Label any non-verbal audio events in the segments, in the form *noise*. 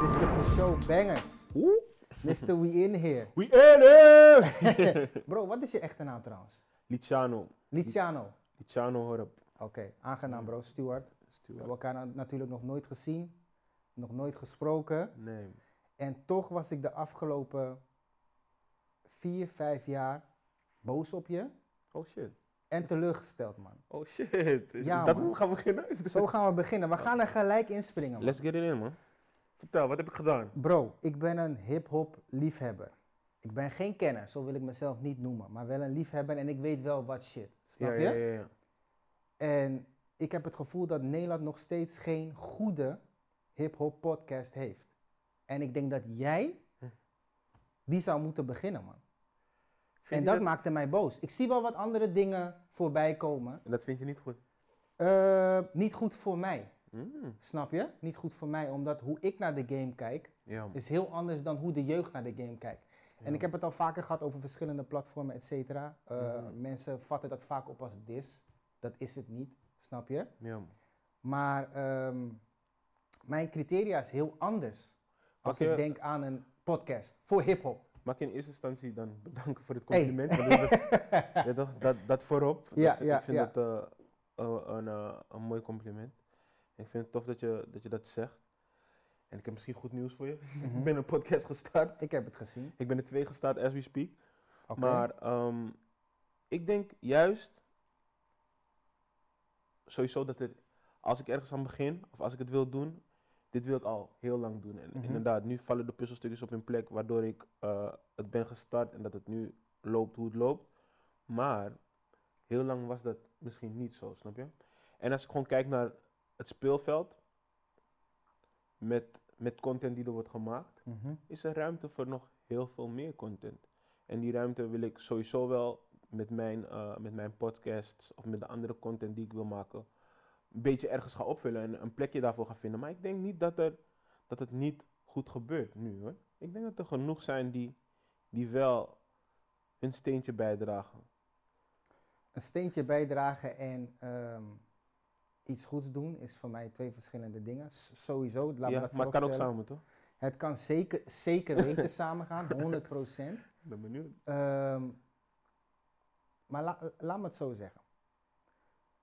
Dit is de For Show Bangers. Oeh. Mr. We In Here. We in it! *laughs* Bro, wat is je echte naam trouwens? Luciano. Luciano. Luciano Horp. Oké, aangenaam bro, Stuart. We Stuart. hebben elkaar na- natuurlijk nog nooit gezien, nog nooit gesproken. Nee. En toch was ik de afgelopen vier, vijf jaar boos op je Oh shit. en teleurgesteld, man. Oh shit. Is, dat man. hoe we gaan beginnen? Zo gaan we beginnen. We gaan er gelijk inspringen, man. Let's get it in, man. Vertel, wat heb ik gedaan? Bro, ik ben een hip-hop liefhebber. Ik ben geen kenner, zo wil ik mezelf niet noemen, maar wel een liefhebber en ik weet wel wat shit. Snap ja, je? Ja, ja, ja. En ik heb het gevoel dat Nederland nog steeds geen goede hip-hop podcast heeft. En ik denk dat jij Hm. die zou moeten beginnen, man. Vind en dat, maakte mij boos. Ik zie wel wat andere dingen voorbij komen. En dat vind je niet goed? Eh, niet goed voor mij, Mm. snap je? Niet goed voor mij, omdat hoe ik naar de game kijk, Ja, is heel anders dan hoe de jeugd naar de game kijkt. En ik heb het al vaker gehad over verschillende platformen, et cetera. Eh, Mhm. Mensen vatten dat vaak op als dis. Dat is het niet, snap je? Ja. Maar ehm, mijn criteria is heel anders als je- ik denk aan een podcast voor hip-hop. Mag ik in eerste instantie dan bedanken voor het Hey. compliment? Want dat, *laughs* dat, dat voorop. Ja, dat, ja, ik vind ja. dat eh, eh, een, eh, een mooi compliment. Ik vind het tof dat je dat, je dat zegt. En ik heb misschien goed nieuws voor je. *laughs* Mhm. ik ben een podcast gestart. Ik heb het gezien. Ik ben er twee gestart as we speak. Maar ehm, ik denk juist sowieso dat er, als ik ergens aan begin, of als ik het wil doen, dit wil ik al heel lang doen. En Mhm. inderdaad, nu vallen de puzzelstukjes op hun plek, waardoor ik eh, het ben gestart en dat het nu loopt hoe het loopt. Maar heel lang was dat misschien niet zo, snap je? En als ik gewoon kijk naar het speelveld, met, met content die er wordt gemaakt, Mhm. is er ruimte voor nog heel veel meer content. En die ruimte wil ik sowieso wel met mijn, eh, met mijn podcasts of met de andere content die ik wil maken, een beetje ergens gaan opvullen en een plekje daarvoor gaan vinden. Maar ik denk niet dat, er, dat het niet goed gebeurt nu hoor. Ik denk dat er genoeg zijn die, die wel hun steentje bijdragen. Een steentje bijdragen en ehm, iets goeds doen is voor mij twee verschillende dingen. S- sowieso, laat me ja, dat maar het kan ook samen toch? Het kan zeker, zeker *laughs* weten samengaan, 100%. Ik ben benieuwd. Ehm, maar la- laat me het zo zeggen.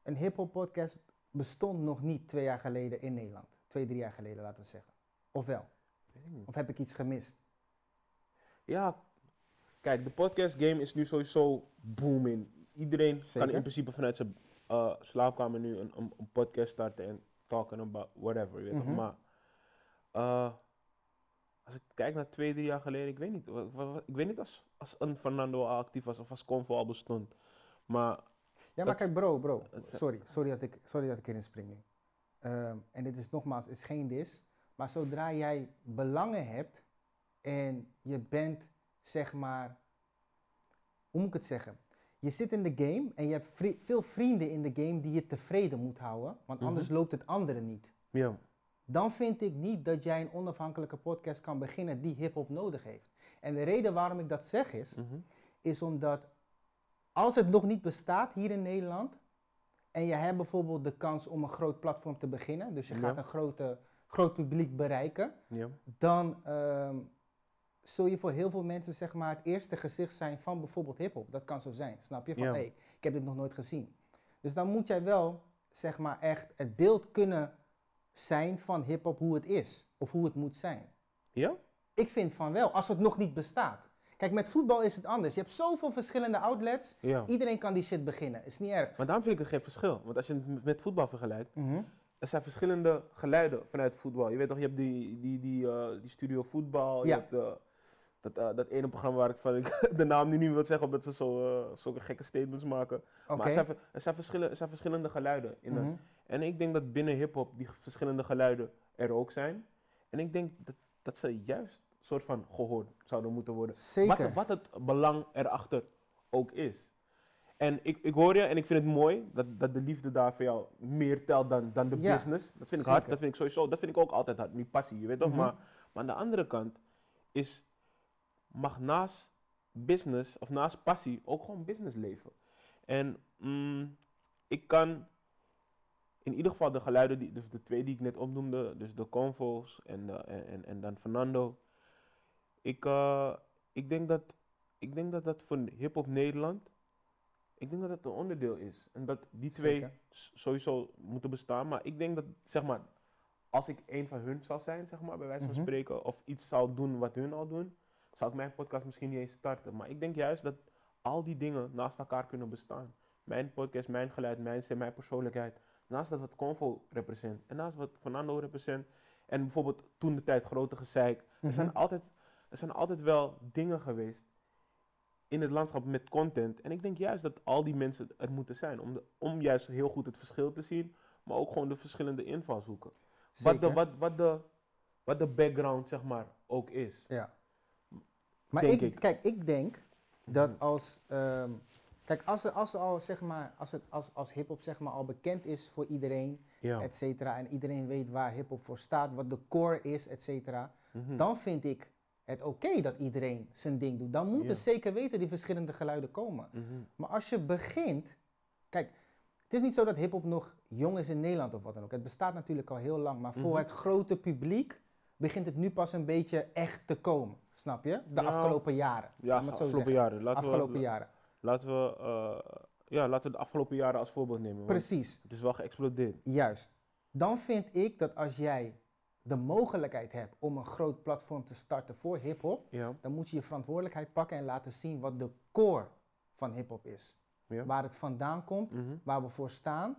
Een hip-hop podcast bestond nog niet twee jaar geleden in Nederland. Twee, drie jaar geleden, laten we zeggen. Of wel? Of heb ik iets gemist? Ja, kijk, de podcast game is nu sowieso booming. Iedereen Zeker. kan in principe vanuit zijn eh, slaapkamer nu een, een, een podcast starten en talken about whatever, weet. Mhm. Maar eh, als ik kijk naar twee, drie jaar geleden, ik weet niet. Ik weet niet als, als een Fernando al actief was of als Convo al bestond. Maar Ja, maar kijk bro, bro. Sorry, sorry dat ik, sorry dat ik erin spring nu. Ehm, en dit is nogmaals, is geen dis. Maar zodra jij belangen hebt en je bent, zeg maar, hoe moet ik het zeggen? Je zit in de game en je hebt vri- veel vrienden in de game die je tevreden moet houden, want Mhm. anders loopt het anderen niet. ja, Dan vind ik niet dat jij een onafhankelijke podcast kan beginnen die hip-hop nodig heeft. En de reden waarom ik dat zeg is, mhm, is omdat als het nog niet bestaat hier in Nederland en je hebt bijvoorbeeld de kans om een groot platform te beginnen, dus je Ja. gaat een grote, groot publiek bereiken, ja, dan ehm, zul je voor heel veel mensen zeg maar het eerste gezicht zijn van bijvoorbeeld hiphop. Dat kan zo zijn, snap je? Van Ja. hey, ik heb dit nog nooit gezien. Dus dan moet jij wel zeg maar echt het beeld kunnen zijn van hiphop hoe het is of hoe het moet zijn. ja, Ik vind van wel, als het nog niet bestaat. Kijk, met voetbal is het anders. Je hebt zoveel verschillende outlets. ja. Iedereen kan die shit beginnen. Is niet erg. Maar daarom vind ik er geen verschil. Want als je het met voetbal vergelijkt, er zijn verschillende geluiden vanuit voetbal. Je weet toch, je hebt die, die, die, eh, die studio voetbal. Je hebt eh, dat, eh, dat ene programma waar ik van ik *laughs* de naam nu niet wil zeggen, omdat ze zo, eh, zulke gekke statements maken. Maar er zijn, er, zijn verschillen, er zijn verschillende geluiden. In Mhm. en ik denk dat binnen hip-hop die verschillende geluiden er ook zijn. En ik denk dat, dat ze juist een soort van gehoord zouden moeten worden. Zeker. Wat, wat het belang erachter ook is. En ik, ik hoor je en ik vind het mooi dat, dat de liefde daar voor jou meer telt dan, dan de Ja, business. Dat vind ik hard, dat vind ik sowieso, dat vind ik ook altijd hard, die passie, je weet toch? Mhm. maar, maar aan de andere kant is, mag naast business of naast passie ook gewoon business leven. En mm, ik kan, in ieder geval de geluiden, die, dus de twee die ik net opnoemde, dus de Convo's en, eh, en, en, en dan Fernando. Ik, eh, ik, denk dat, ik denk dat dat voor hip-hop Nederland, ik denk dat dat een onderdeel is. En dat die twee Zeker. sowieso moeten bestaan. Maar ik denk dat, zeg maar, als ik een van hun zou zijn, zeg maar, bij wijze van Mhm. spreken, of iets zou doen wat hun al doen, zou ik mijn podcast misschien niet eens starten. Maar ik denk juist dat al die dingen naast elkaar kunnen bestaan. Mijn podcast, mijn geluid, mijn stem, mijn persoonlijkheid. Naast dat wat Convo represent. En naast wat Fernando represent. En bijvoorbeeld toen de tijd grote gezeik. Er, zijn Mhm. altijd, er zijn altijd wel dingen geweest in het landschap met content. En ik denk juist dat al die mensen er moeten zijn. Om, de, om juist heel goed het verschil te zien. Maar ook gewoon de verschillende invalshoeken. Wat de, wat, wat, de, wat de background, zeg maar, ook is. Ja. Maar Denk ik, ik. kijk, ik denk dat Mhm. als, ehm, kijk, als er, als er al, zeg maar, als het als, als hip-hop, zeg maar, al bekend is voor iedereen, Ja. et cetera, en iedereen weet waar hip-hop voor staat, wat de core is, et cetera, Mhm. dan vind ik het oké dat iedereen zijn ding doet. Dan moeten Ja. zeker weten die verschillende geluiden komen. Mhm. Maar als je begint, kijk, het is niet zo dat hip-hop nog jong is in Nederland of wat dan ook. Het bestaat natuurlijk al heel lang, maar voor het grote publiek begint het nu pas een beetje echt te komen. Snap je? De Ja. afgelopen jaren. Ja, zo afgelopen zeggen. jaren. Laten afgelopen we, jaren. Laten we, eh, ja, laten we de afgelopen jaren als voorbeeld nemen. Precies, Het is wel geëxplodeerd. juist. Dan vind ik dat als jij de mogelijkheid hebt om een groot platform te starten voor hip-hop, Ja. dan moet je je verantwoordelijkheid pakken en laten zien wat de core van hip-hop is. Ja. Waar het vandaan komt, Mhm. waar we voor staan.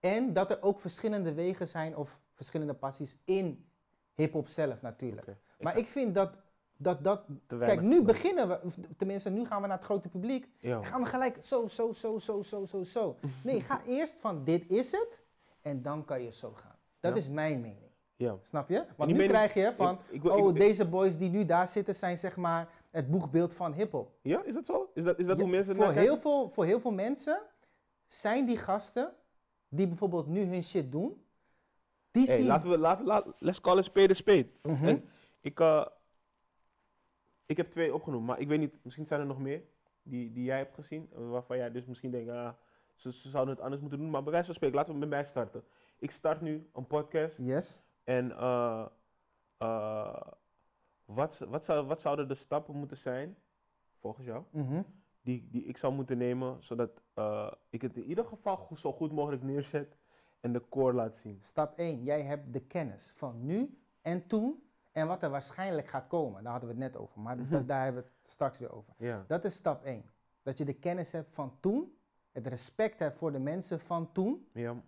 En dat er ook verschillende wegen zijn of verschillende passies in hip-hop zelf natuurlijk. Maar ik vind dat dat. dat kijk, nu beginnen we, tenminste, nu gaan we naar het grote publiek. Ja. Gaan we gelijk zo, zo, zo, zo, zo, zo, zo. *laughs* Nee, ga eerst van dit is het en dan kan je zo gaan. Dat Ja. is mijn mening. ja. Snap je? Want nu mening- krijg je van, Ik- ik wil- ik- oh, deze boys die nu daar zitten zijn zeg maar het boegbeeld van hip-hop. Ja, is dat zo? Is dat, is dat Ja, hoe mensen voor heel, veel, voor heel veel mensen zijn die gasten die bijvoorbeeld nu hun shit doen, die Hey, zien... laten we, laten, let's call a spade a spade. Mhm. Ik, eh, ik heb twee opgenomen, maar ik weet niet, misschien zijn er nog meer die, die jij hebt gezien, eh, waarvan jij dus misschien denkt, ah, ze, ze zouden het anders moeten doen. Maar bij wijze van spreken, laten we met mij starten. Ik start nu een podcast Yes. en eh, eh, wat, wat, zou, wat zouden de stappen moeten zijn, volgens jou, Mhm. die, die ik zou moeten nemen, zodat ik het in ieder geval goed, zo goed mogelijk neerzet en de core laat zien. Stap 1. Jij hebt de kennis van nu en toen en wat er waarschijnlijk gaat komen. Daar hadden we het net over, maar Mhm. da- daar hebben we het straks weer over. Ja. Dat is stap 1. Dat je de kennis hebt van toen, het respect hebt voor de mensen van toen Ja.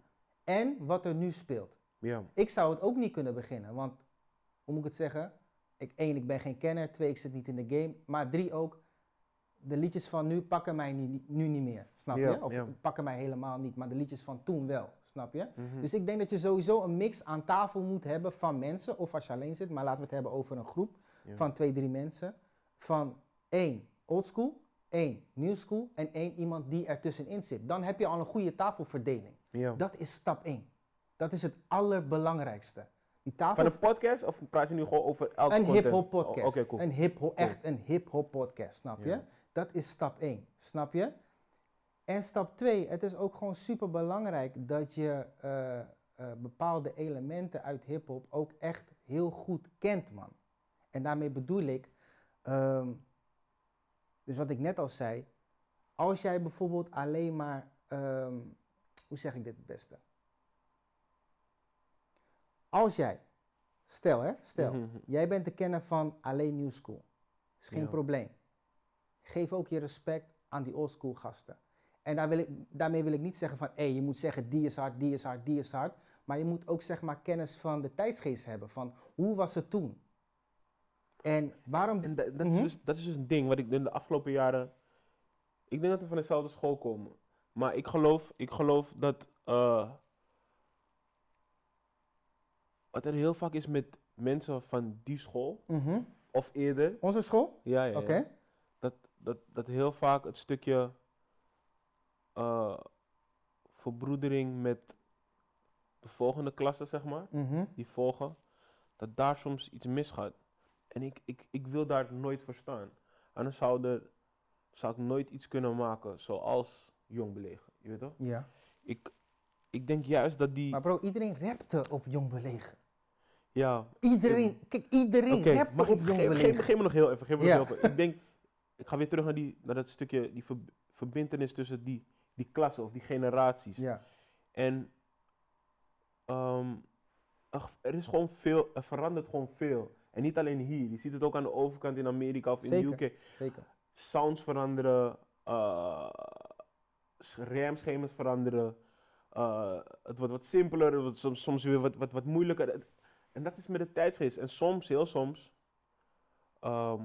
en wat er nu speelt. Ja. Ik zou het ook niet kunnen beginnen, want hoe moet ik het zeggen? Ik, één, ik ben geen kenner. Twee, ik zit niet in de game. Maar drie ook, de liedjes van nu pakken mij nu, nu niet meer. Snap Ja, je? Of ja. pakken mij helemaal niet, maar de liedjes van toen wel. Snap je? Mhm. Dus ik denk dat je sowieso een mix aan tafel moet hebben van mensen, of als je alleen zit, maar laten we het hebben over een groep Ja. van twee, drie mensen. Van één oldschool, één new school en één iemand die er tussenin zit. Dan heb je al een goede tafelverdeling. ja. Dat is stap één. Dat is het allerbelangrijkste. Die tafel, Van een podcast of praat je nu gewoon over elke een hip-hop Oh, podcast. Oké, cool. Een hip-hop, echt een hip-hop podcast, snap je? Ja. Dat is stap 1, snap je? En stap 2, het is ook gewoon super belangrijk dat je eh, eh, bepaalde elementen uit hip-hop ook echt heel goed kent, man. En daarmee bedoel ik, ehm, dus wat ik net al zei, als jij bijvoorbeeld alleen maar, ehm, hoe zeg ik dit het beste? Als jij, stel hè, stel, Mhm. Jij bent de kenner van alleen New School. Is geen Ja. probleem. Geef ook je respect aan die old school gasten. En daar wil ik, daarmee wil ik niet zeggen van, hé, je moet zeggen die is hard, die is hard, die is hard. Maar je moet ook zeg maar kennis van de tijdsgeest hebben. Van hoe was het toen? En waarom... En da- dat, is Mhm. dus, dat is dus een ding wat ik in de afgelopen jaren. Ik denk dat we van dezelfde school komen. Maar ik geloof, ik geloof dat. eh, wat er heel vaak is met mensen van die school, Mhm. of eerder. Onze school? Ja, ja, ja. Oké. Dat, dat heel vaak het stukje. eh, verbroedering met de volgende klasse, zeg maar. Mhm. die volgen, dat daar soms iets misgaat. En ik, ik, ik wil daar nooit voor staan. Anders zou, er, zou ik nooit iets kunnen maken zoals Jong Belegen. Je weet toch? Ja. Ik, ik denk juist dat die... Maar bro, iedereen rapte op Jong Belegen. ja, Iedereen, kijk, iedereen Oké, rapte op Jong geef, geef, Belegen. geef me nog heel even. Geef me nog heel even. Ik denk, ik ga weer terug naar, die, naar dat stukje, die ver, verbintenis tussen die, die klassen of die generaties. Ja, En ehm, er is gewoon veel, er verandert gewoon veel. En niet alleen hier, je ziet het ook aan de overkant in Amerika of in Zeker. de UK. zeker. Sounds veranderen, remschema's veranderen. eh, het wordt wat simpeler, het wordt soms, soms weer wat, wat, wat moeilijker. En dat is met de tijdsgeest. En soms, heel soms, ehm,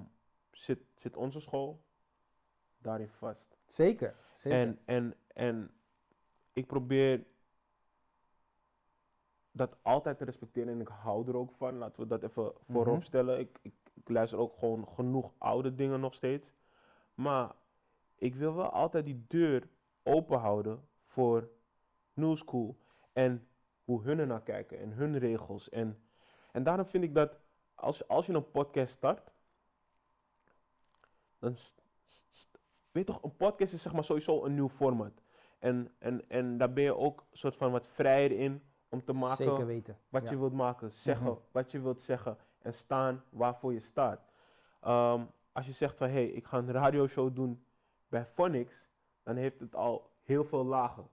zit, zit onze school daarin vast. Zeker, zeker. En, en, en ik probeer dat altijd te respecteren en ik hou er ook van. Laten we dat even voorop Mhm. stellen. Ik, ik, ik luister ook gewoon genoeg oude dingen nog steeds. Maar ik wil wel altijd die deur open houden voor new school. En hoe hun er naar kijken en hun regels. En, en daarom vind ik dat als, als je een podcast start, dan weet toch, een podcast is zeg maar sowieso een nieuw format. En, en, en daar ben je ook soort van wat vrijer in om te maken Zeker weten. wat ja. je wilt maken, zeggen Mhm. wat je wilt zeggen en staan waarvoor je staat. Ehm, als je zegt van hé, hey, ik ga een radioshow doen bij Phonics, dan heeft het al heel veel lagen.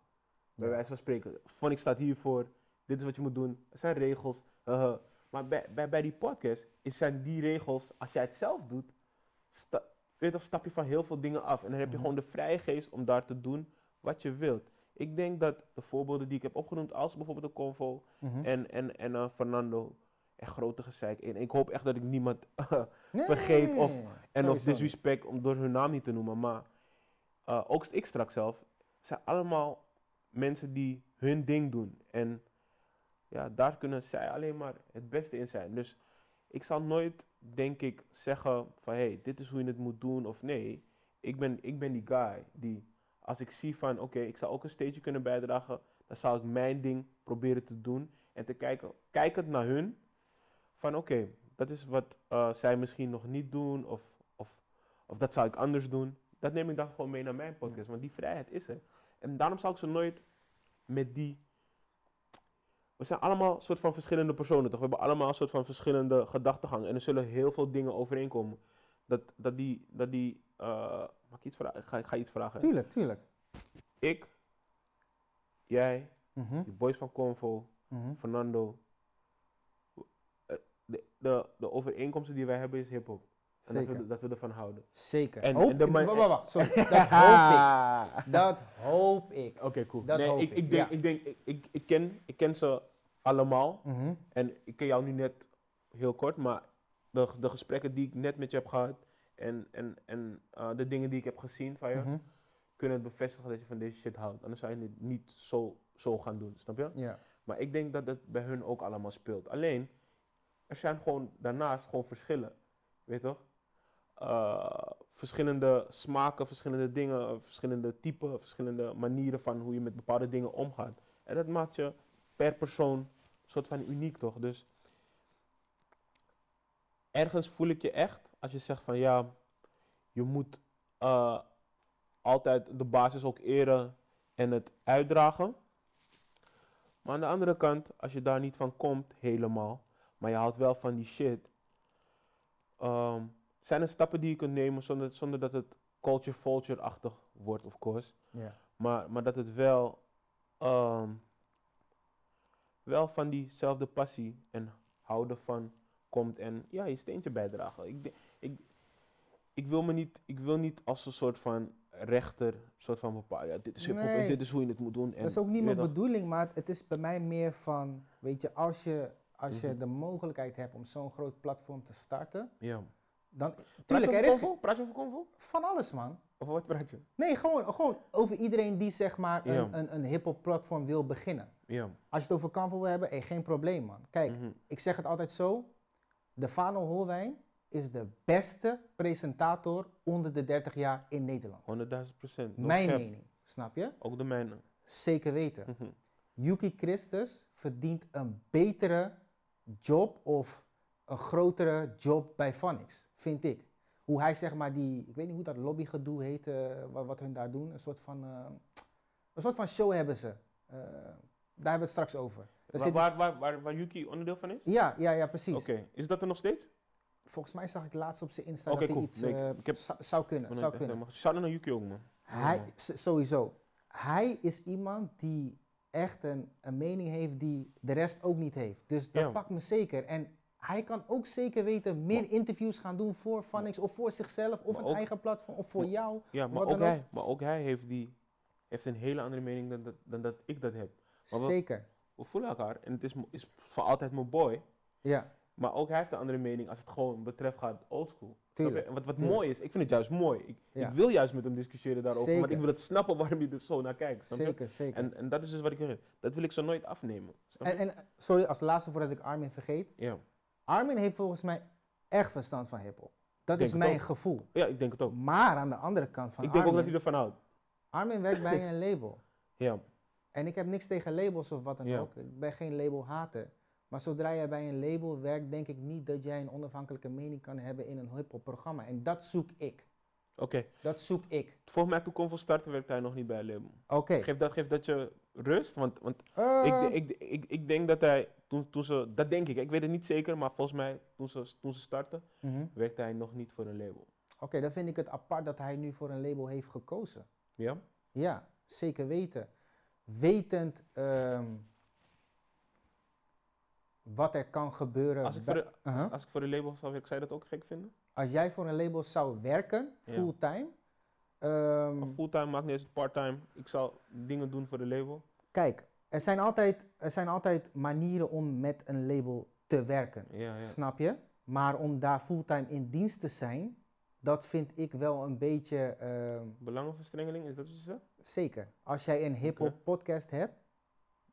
Bij wijze van spreken. Phonics staat hiervoor, dit is wat je moet doen, er zijn regels. uh, maar bij, bij, bij die podcast is, zijn die regels, als jij het zelf doet, weet je stap je van heel veel dingen af. En dan heb je Mhm. gewoon de vrije geest om daar te doen wat je wilt. Ik denk dat de voorbeelden die ik heb opgenoemd, als bijvoorbeeld de Convo, Mhm. en, en, en eh, Fernando. Echt grote gezeik. En ik hoop echt dat ik niemand *laughs* Nee, vergeet of- nee, en of sowieso disrespect om door hun naam niet te noemen. Maar eh, ook ik straks zelf zijn allemaal mensen die hun ding doen. En ja, daar kunnen zij alleen maar het beste in zijn. Dus ik zal nooit, denk ik, zeggen van hé, hey, dit is hoe je het moet doen of nee. Ik ben, ik ben die guy die, als ik zie van oké, ik zou ook een stage kunnen bijdragen, dan zal ik mijn ding proberen te doen. En te kijken, kijkend naar hun, van oké, dat is wat eh, zij misschien nog niet doen of, of, of dat zou ik anders doen. Dat neem ik dan gewoon mee naar mijn podcast, want die vrijheid is er. En daarom zal ik ze nooit met die... We zijn allemaal een soort van verschillende personen, toch? We hebben allemaal een soort van verschillende gedachtegang. En er zullen heel veel dingen overeenkomen. Dat, dat die... Dat die eh, mag ik iets vragen? Ga, ga je iets vragen? Tuurlijk, tuurlijk. Ik, jij, Mhm, die boys van Convo, mhm. Fernando. eh, De, de, de overeenkomsten die wij hebben is hip-hop. En dat we, dat we ervan houden. Zeker. En- Hoop- en de wacht, wacht, wacht, sorry. *laughs* Dat hoop ik. Dat hoop ik. Oké, cool. Dat nee, hoop ik, ik, denk, ja. ik, denk ik, ik, ken, ik ken ze allemaal. Mhm, En ik ken jou nu net heel kort, maar de, de gesprekken die ik net met je heb gehad en, en, en eh, de dingen die ik heb gezien van je, mhm. kunnen het bevestigen dat je van deze shit houdt. Anders zou je het niet zo, zo gaan doen, snap je? Ja. Maar ik denk dat het bij hun ook allemaal speelt. Alleen, er zijn gewoon daarnaast gewoon verschillen. Weet toch? Eh, verschillende smaken, verschillende dingen, verschillende typen, verschillende manieren van hoe je met bepaalde dingen omgaat. En dat maakt je per persoon een soort van uniek, toch? Dus ergens voel ik je echt als je zegt van ja, je moet eh, altijd de basis ook eren en het uitdragen. Maar aan de andere kant, als je daar niet van komt helemaal, maar je houdt wel van die shit, ehm, zijn er stappen die je kunt nemen zonder, zonder dat het culture vulture-achtig wordt, of course. Maar, maar dat het wel, ehm, wel van diezelfde passie en houden van komt en ja, je steentje bijdragen. Ik, ik, ik, wil me niet, ik wil niet als een soort van rechter, soort van bepalen, ja, dit is hip-hop en Nee. dit is hoe je het moet doen. En, Dat is ook niet mijn bedoeling, maar het is bij mij meer van, weet je, als je, als je Mhm. de mogelijkheid hebt om zo'n groot platform te starten, Ja. Dan, tuurlijk, er over is Convo? Praat je over Convo? van alles, man. Of wat praat je? Nee, gewoon, gewoon over iedereen die zeg maar een, een, een hip-hop platform wil beginnen. Als je het over Canva wil hebben, hey, geen probleem, man. Kijk, Mhm. ik zeg het altijd zo, de Fano Holwijn is de beste presentator onder de 30 jaar in Nederland. 100.000 procent. Mijn cap. mening, snap je? Ook de mijne. Zeker weten. Mhm. Yuki Christus verdient een betere job of een grotere job bij Phonics, vind ik. Hoe hij zeg maar die, ik weet niet hoe dat lobbygedoe heet, eh, wat, wat hun daar doen, een soort van, eh, een soort van show hebben ze. Eh, Daar hebben we het straks over. Er Waar, waar, waar, waar, waar Yuki onderdeel van is? dus- ja, ja, ja, precies. Oké, is dat er nog steeds? Volgens mij zag ik laatst op zijn Insta dat hij iets Nee, ik- ik heb- zou- zou kunnen. Zou kunnen. Shout naar Yuki ook, man. Hij, sowieso. Hij is iemand die echt een, een mening heeft die de rest ook niet heeft. Dus dat Ja. pakt me zeker. En hij kan ook zeker weten meer interviews gaan doen voor Funix of voor zichzelf of Maar een ook- eigen platform of voor maar- jou. Ja, maar ook, hij, maar ook hij heeft, die, heeft een hele andere mening dan dat, dan dat ik dat heb. Maar Zeker. We voelen elkaar en het is, is voor altijd mijn boy. Ja, Maar ook hij heeft een andere mening als het gewoon betreft gaat oldschool. tuurlijk. Wat, wat tuurlijk. mooi is, ik vind het juist mooi. Ik, Ja. ik wil juist met hem discussiëren daarover, Zeker. ik wil het snappen waarom je er zo naar kijkt. je? Zeker, zeker. En, en dat is dus wat ik wil. Dat wil ik zo nooit afnemen. En, en sorry, als laatste voordat ik Armin vergeet. ja. Armin heeft volgens mij echt verstand van hiphop. Dat is mijn ook. gevoel. ja, ik denk het ook. Maar aan de andere kant van ik denk ook dat hij ervan houdt. Armin werkt bij een label. *laughs* Ja, En ik heb niks tegen labels of wat dan Ja. ook. Ik ben geen labelhater. Maar zodra jij bij een label werkt, denk ik niet dat jij een onafhankelijke mening kan hebben in een hiphop programma. En dat zoek ik. Oké. Dat zoek ik. Volgens mij toen kon van starten werkte hij nog niet bij een label. Oké. Geeft dat, geeft dat je rust? Want, want Eh, ik, de- ik, de- ik, ik denk dat hij, toen, toen ze, dat denk ik, ik weet het niet zeker, maar volgens mij toen ze, toen ze startten, mhm. werkte hij nog niet voor een label. Oké, dan vind ik het apart dat hij nu voor een label heeft gekozen. Ja? Ja, zeker weten. Wetend ehm, wat er kan gebeuren. Als ik, voor de, Uh-huh. als ik voor een label zou zou je dat ook gek vinden? Als jij voor een label zou werken, fulltime. ehm, fulltime, maakt niet eens parttime. Ik zou dingen doen voor de label. Kijk, er zijn, altijd, er zijn altijd manieren om met een label te werken. Ja, ja. Snap je? Maar om daar fulltime in dienst te zijn, dat vind ik wel een beetje ehm, Belangenverstrengeling, is dat wat je zegt? zeker. Als jij een hip-hop podcast hebt,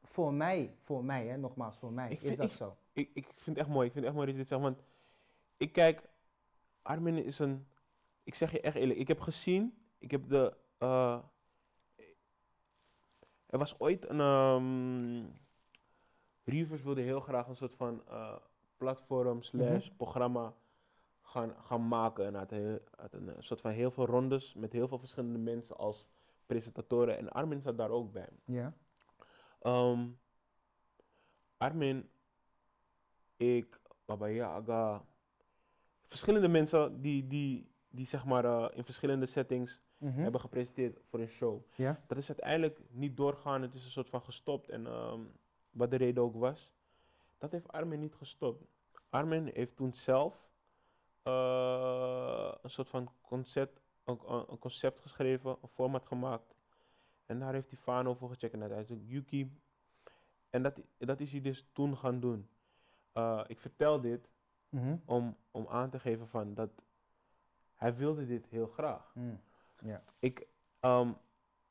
voor mij, voor mij, hè, nogmaals, voor mij Ik is vind- dat ik- zo. Ik, ik vind het echt mooi. Ik vind het echt mooi dat je dit zegt. Want ik kijk, Armin is een. Ik zeg je echt eerlijk. Ik heb gezien. Ik heb de. eh, er was ooit een. ehm Reavers wilde heel graag een soort van eh, platform slash programma gaan, gaan maken. En had, heel, had een eh, soort van heel veel rondes met heel veel verschillende mensen als presentatoren. En Armin zat daar ook bij. Ja. Ehm, Armin, ik, Baba Yaga, verschillende mensen die, die, die zeg maar eh, in verschillende settings Mhm. hebben gepresenteerd voor een show. Ja. Dat is uiteindelijk niet doorgaan, het is een soort van gestopt en ehm, wat de reden ook was. Dat heeft Armin niet gestopt. Armin heeft toen zelf eh, een soort van concept, een, een- een concept geschreven, een format gemaakt. En daar heeft hij Fano voor gecheckt en uiteindelijk Yuki. En dat, dat is hij dus toen gaan doen. Eh, ik vertel dit Mhm. om, om aan te geven van dat hij wilde dit heel graag. Mm. Ik, ehm,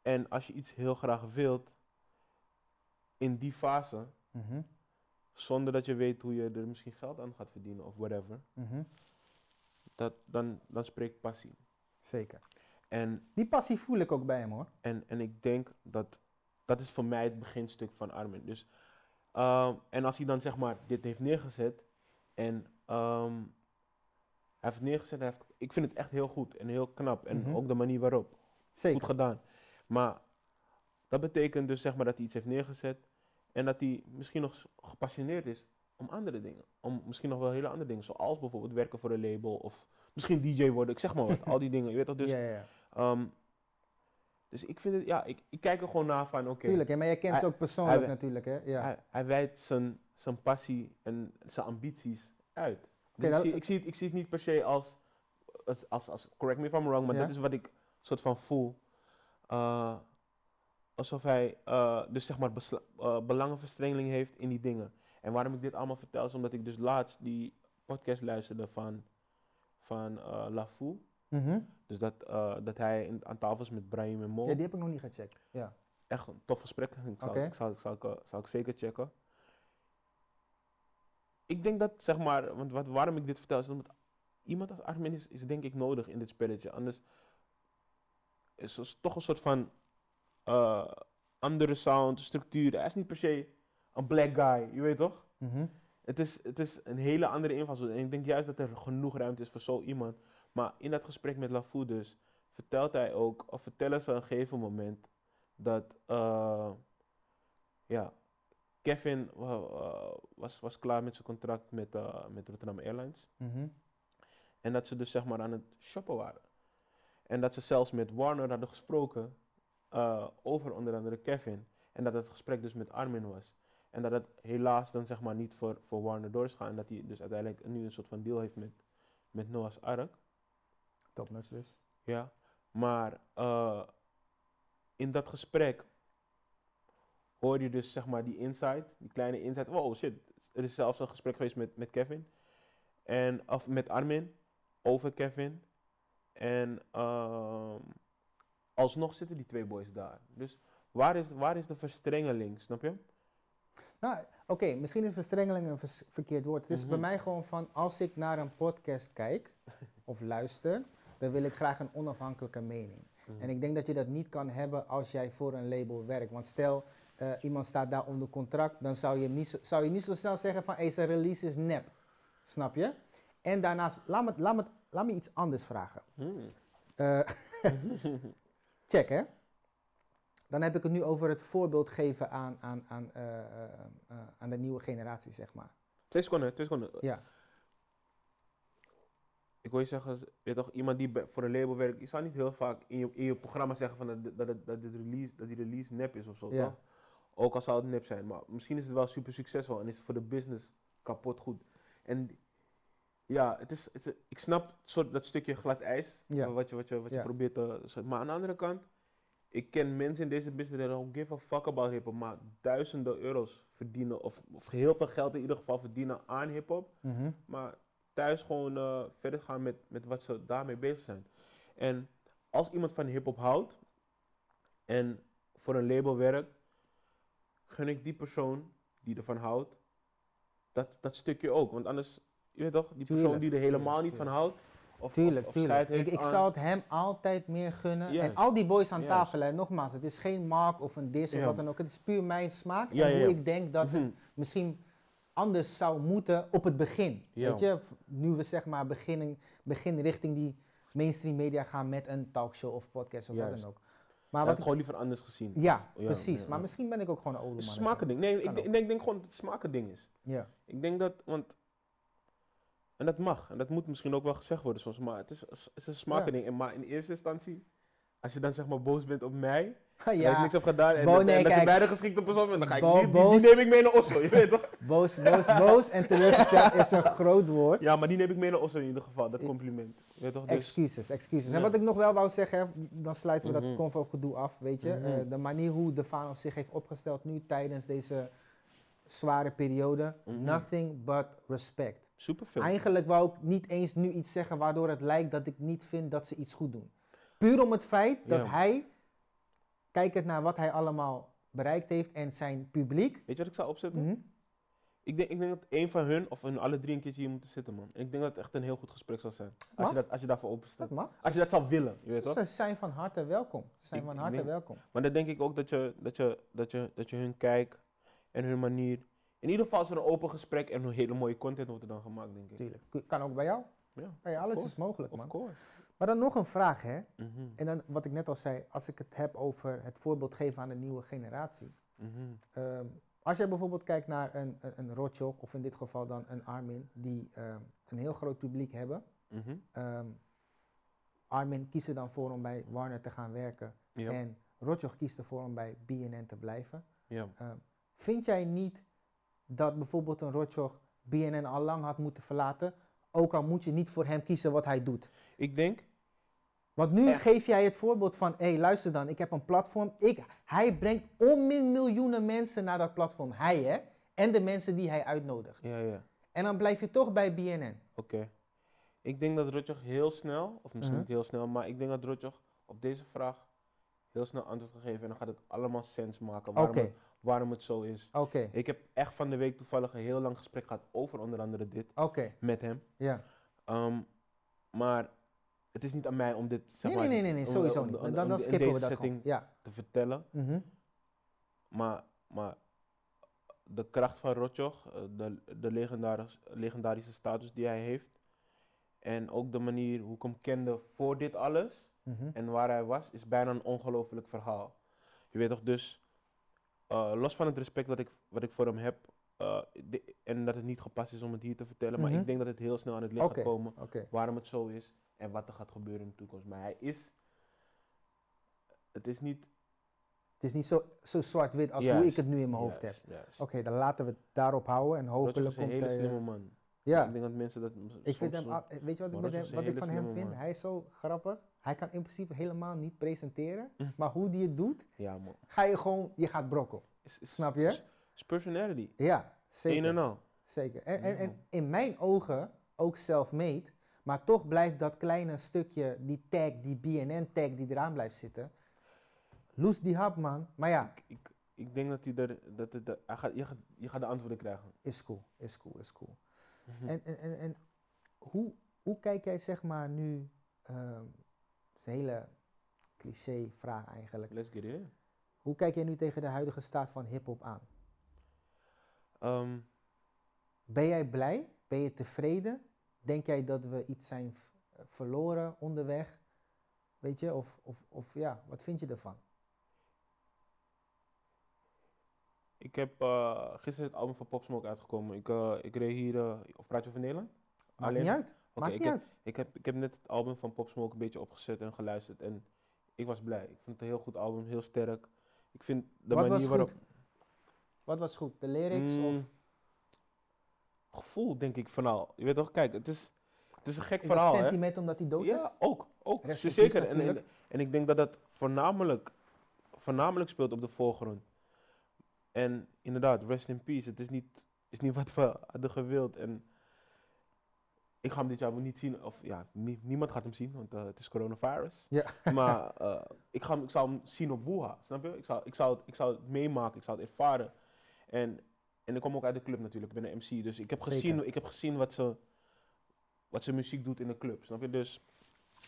en als je iets heel graag wilt, in die fase, Mhm. zonder dat je weet hoe je er misschien geld aan gaat verdienen of whatever, Mhm. dat, dan, dan spreekt passie. Zeker. En, Die passie voel ik ook bij hem hoor. en, en ik denk dat dat is voor mij het beginstuk van Armin. Dus, ehm, en als hij dan zeg maar dit heeft neergezet en ehm, hij heeft het neergezet, hij heeft, ik vind het echt heel goed en heel knap en Mhm. ook de manier waarop. Zeker. Goed gedaan. Maar dat betekent dus zeg maar dat hij iets heeft neergezet en dat hij misschien nog gepassioneerd is om andere dingen. Om misschien nog wel hele andere dingen, zoals bijvoorbeeld werken voor een label of misschien DJ worden, ik zeg maar wat, al die dingen. Je weet toch, dus, ja, ja, ja. ehm, dus ik vind het, ja, ik, ik kijk er gewoon naar van, oké, Tuurlijk, hè, maar jij kent Hij- ze ook persoonlijk hij- natuurlijk hè. Ja. hij, hij wijdt zijn, zijn passie en zijn ambities uit. Dus ik, zie, ik, zie het, ik zie het niet per se als, als, als, als correct me if I'm wrong, maar Ja. dat is wat ik soort van voel. Eh, alsof hij eh, dus zeg maar eh, belangenverstrengeling heeft in die dingen. En waarom ik dit allemaal vertel is omdat ik dus laatst die podcast luisterde van, van LaFou. Mhm. Dus dat, dat hij in, aan tafel is met Brahim en Mo. ja, die heb ik nog niet gecheckt. Ja. Echt een tof gesprek. Ik zal, ik zal, ik zal, ik, zal ik zeker checken. Ik denk dat, zeg maar, want wat, waarom ik dit vertel is omdat iemand als Armin is, is denk ik nodig in dit spelletje. Anders is het toch een soort van eh, andere sound, structuur. Hij is niet per se een black guy, je weet toch? Mhm. Het is, het is een hele andere invalshoek. En ik denk juist dat er genoeg ruimte is voor zo iemand. Maar in dat gesprek met LaFou dus, vertelt hij ook, of vertellen ze op een gegeven moment, dat, eh, ja, Kevin wa- eh, was, was klaar met zijn contract met, eh, met Rotterdam Airlines. Mhm. En dat ze dus zeg maar aan het shoppen waren. En dat ze zelfs met Warner hadden gesproken eh, over onder andere Kevin. En dat het gesprek dus met Armin was. En dat het helaas dan zeg maar niet voor, voor Warner door is gegaan. En dat hij dus uiteindelijk nu een soort van deal heeft met, met Noah's Ark. Topnuts dus. Ja. Maar eh, in dat gesprek hoor je dus zeg maar die insight, die kleine insight. Wow, shit. Er is zelfs een gesprek geweest met, met Kevin. En, of met Armin over Kevin. En ehm, alsnog zitten die twee boys daar. Dus waar is, waar is de verstrengeling, snap je? Nou, oké, misschien is verstrengeling een vers- verkeerd woord. Het is bij Mhm. mij gewoon van, als ik naar een podcast kijk *laughs* of luister, dan wil ik graag een onafhankelijke mening. En ik denk dat je dat niet kan hebben als jij voor een label werkt. Want stel, eh, iemand staat daar onder contract, dan zou je, niet zo, zou je niet zo snel zeggen van, hey, zijn release is nep. Snap je? En daarnaast, laat me, laat me, laat me iets anders vragen. Hmm. Eh, *laughs* check hè. Dan heb ik het nu over het voorbeeld geven aan, aan, aan, eh, aan de nieuwe generatie, zeg maar. Twee seconden, twee seconden. Ja. Ik wil je zeggen, je weet toch, iemand die voor een label werkt, je zou niet heel vaak in je, in je programma zeggen van dat, dat, dat, dat, dit release, dat die release nep is of zo, Ja. toch? Ook al zou het nep zijn, maar misschien is het wel super succesvol en is het voor de business kapot goed. En ja, het is, het is- ik snap soort, dat stukje glad ijs, Ja. wat je, wat je, wat je Ja. probeert te. Maar aan de andere kant, ik ken mensen in deze business die don't give a fuck about hip-hop, maar duizenden euro's verdienen, of, of heel veel geld in ieder geval verdienen aan hip-hop Mhm. maar thuis gewoon eh, verder gaan met, met wat ze daarmee bezig zijn. En als iemand van hip-hop houdt en voor een label werkt, gun ik die persoon die ervan houdt, dat, dat stukje ook. Want anders, je weet toch, die persoon Tuurlijk, die er helemaal tuurlijk, niet van houdt, of, Tuurlijk, of, of tuurlijk. Ik, ik zou het hem altijd meer gunnen. En al die boys aan tafel, hè, nogmaals, het is geen mark of een dis of Ja. wat dan ook. Het is puur mijn smaak Ja, en ja, hoe ik denk dat het Mhm. misschien anders zou moeten op het begin. Weet je, nu we zeg maar beginnen, begin richting die mainstream media gaan met een talkshow of podcast of wat dan ook. Maar wat het gewoon liever anders gezien. ja, Ja, precies. ja, maar ja. misschien ben ik ook gewoon een oude Het is man. een smakending. Nee, ik, denk- ik denk, ik gewoon dat het een smakending is. Ja. Ik denk dat, want. En dat mag. En dat moet misschien ook wel gezegd worden soms. Maar het is, het is een smakending. En maar in eerste instantie, als je dan zeg maar boos bent op mij. *laughs* Ja. Dat ik ja, niks heb gedaan. En, Bo, dat, nee, en dat je bij de geschikte persoon bent. Dan ga ik Bo- die, die, neem ik mee naar Oslo. Je weet toch? boos, boos, boos en teleurgesteld is een groot woord. Ja, maar die neem ik mee naar Oslo in ieder geval. Dat Ik- compliment. Weet toch? Dus, Excuses, excuses. En Ja. wat ik nog wel wou zeggen, dan sluiten we Mhm. dat convo gedoe af, weet je. Mhm. Eh, de manier hoe de Fano zich heeft opgesteld nu tijdens deze zware periode, Mhm. nothing but respect. super veel. Eigenlijk wou ik niet eens nu iets zeggen waardoor het lijkt dat ik niet vind dat ze iets goed doen. Puur om het feit dat Ja. hij, kijkend naar wat hij allemaal bereikt heeft en zijn publiek, Weet je wat ik zou opzetten? Ik, denk, ik denk dat een van hun, of hun alle drie een keertje hier moeten zitten, man. Ik denk dat het echt een heel goed gesprek zal zijn. Als je, dat, als je daarvoor open staat. dat mag. Als je dat zou willen, je weet ze, toch? ze zijn van harte welkom. Ze zijn Ik- van harte denk- welkom. Maar dan denk ik ook dat je, dat je, dat je, dat je hun kijk en hun manier. In ieder geval is er een open gesprek en een hele mooie content wordt er dan gemaakt, denk ik. Tuurlijk. Kan ook bij jou. Ja, alles course, is mogelijk, man. Maar dan nog een vraag, hè. Mhm, En dan wat ik net al zei, als ik het heb over het voorbeeld geven aan de nieuwe generatie. mhm, Ehm, als je bijvoorbeeld kijkt naar een, een, een Rotjoch, of in dit geval dan een Armin, die ehm, een heel groot publiek hebben. mhm. Ehm, Armin kiest er dan voor om bij Warner te gaan werken. Ja, En Rotjoch kiest ervoor om bij BNN te blijven. ja. Ehm, vind jij niet dat bijvoorbeeld een Rotjoch BNN al lang had moeten verlaten? Ook al moet je niet voor hem kiezen wat hij doet. Ik denk, Want nu Echt. geef jij het voorbeeld van, hé luister dan, ik heb een platform. Ik, hij brengt onmin miljoenen mensen naar dat platform. Hij hè? En de mensen die hij uitnodigt. ja, ja. En dan blijf je toch bij BNN. Oké. Ik denk dat Rotjoch heel snel, of misschien niet heel snel, maar ik denk dat Rotjoch op deze vraag heel snel antwoord gaat geven. En dan gaat het allemaal sens maken waarom, het, waarom het zo is. oké, Ik heb echt van de week toevallig een heel lang gesprek gehad over onder andere dit oké. met hem. Ja. Ehm, maar het is niet aan mij om dit zeg Nee, maar, nee, nee, nee, nee, sowieso om- niet. om- Dan, om dan skippen we deze dat gewoon. setting Ja. te vertellen. Mhm. Maar, maar de kracht van Rotjoch, eh, de, de legendaris- legendarische status die hij heeft. En ook de manier hoe ik hem kende voor dit alles. mhm. En waar hij was, is bijna een ongelooflijk verhaal. Je weet toch, dus eh, los van het respect dat ik, wat ik voor hem heb, eh, de- en dat het niet gepast is om het hier te vertellen, maar Mhm. ik denk dat het heel snel aan het licht Oké, gaat komen waarom het zo is en wat er gaat gebeuren in de toekomst. Maar hij is, het is niet Het is niet zo, zo zwart-wit als hoe ik het nu in mijn hoofd heb. juist. Oké, dan laten we het daarop houden en hopelijk is een komt hele hij... eh, slimme man. ja, Ik denk dat mensen dat ik vind hem, al- weet je wat ik, met hem, wat ik van hem slimme vind? man. Hij is zo grappig. Hij kan in principe helemaal niet presenteren, Mm. maar hoe die het doet, Ja man. ga je gewoon, je gaat is, Snap je? Is, is personality. Ja, zeker. Een en al. Zeker. En, en, en in mijn ogen ook self-made, maar toch blijft dat kleine stukje, die tag, die BNN-tag die eraan blijft zitten. Loes die hap, man. Maar ja, Ik, ik, ik denk dat hij er, dat het, dat- hij gaat, je, gaat, je gaat de antwoorden krijgen. is cool, is cool, is cool. Mhm. En, en, en, en hoe, hoe kijk jij, zeg maar, nu, ehm het is een hele cliché vraag eigenlijk. Let's get it in. Hoe kijk jij nu tegen de huidige staat van hip-hop aan? Ehm, Ben jij blij? Ben je tevreden? Denk jij dat we iets zijn verloren onderweg? Weet je, of, of, of ja, wat vind je ervan? ik heb eh, gisteren het album van Pop Smoke uitgekomen. Ik, eh, ik reed hier, eh, of praat je over Nederland? Maakt Alleen- niet uit. Maakt ik, niet heb, uit. ik, heb, ik heb net het album van Pop Smoke een beetje opgezet en geluisterd. En ik was blij. Ik vond het een heel goed album, heel sterk. Ik vind de Wat manier waarop... goed? Wat was goed? De lyrics Mm, of Gevoel, denk ik, van. Je weet toch, kijk, het is, het is een gek is verhaal, dat hè? sentiment omdat hij dood is? Ja, ook. ook zeker. En, en, ik denk dat dat voornamelijk, voornamelijk speelt op de voorgrond. En inderdaad, rest in peace. Het is niet, is niet wat we hadden gewild. En ik ga hem dit jaar niet zien. Of ja, nie- niemand gaat hem zien, want eh, het is coronavirus. Ja. Maar eh, ik, ga, hem- ik zou hem zien op Wuha, snap je? Ik zou, ik, zou het, ik zou het meemaken, ik zou het ervaren. En, en ik kom ook uit de club natuurlijk, ik ben een MC. Dus ik heb Zeker. gezien, ik heb gezien wat, ze, wat zijn muziek doet in de club, snap je? Dus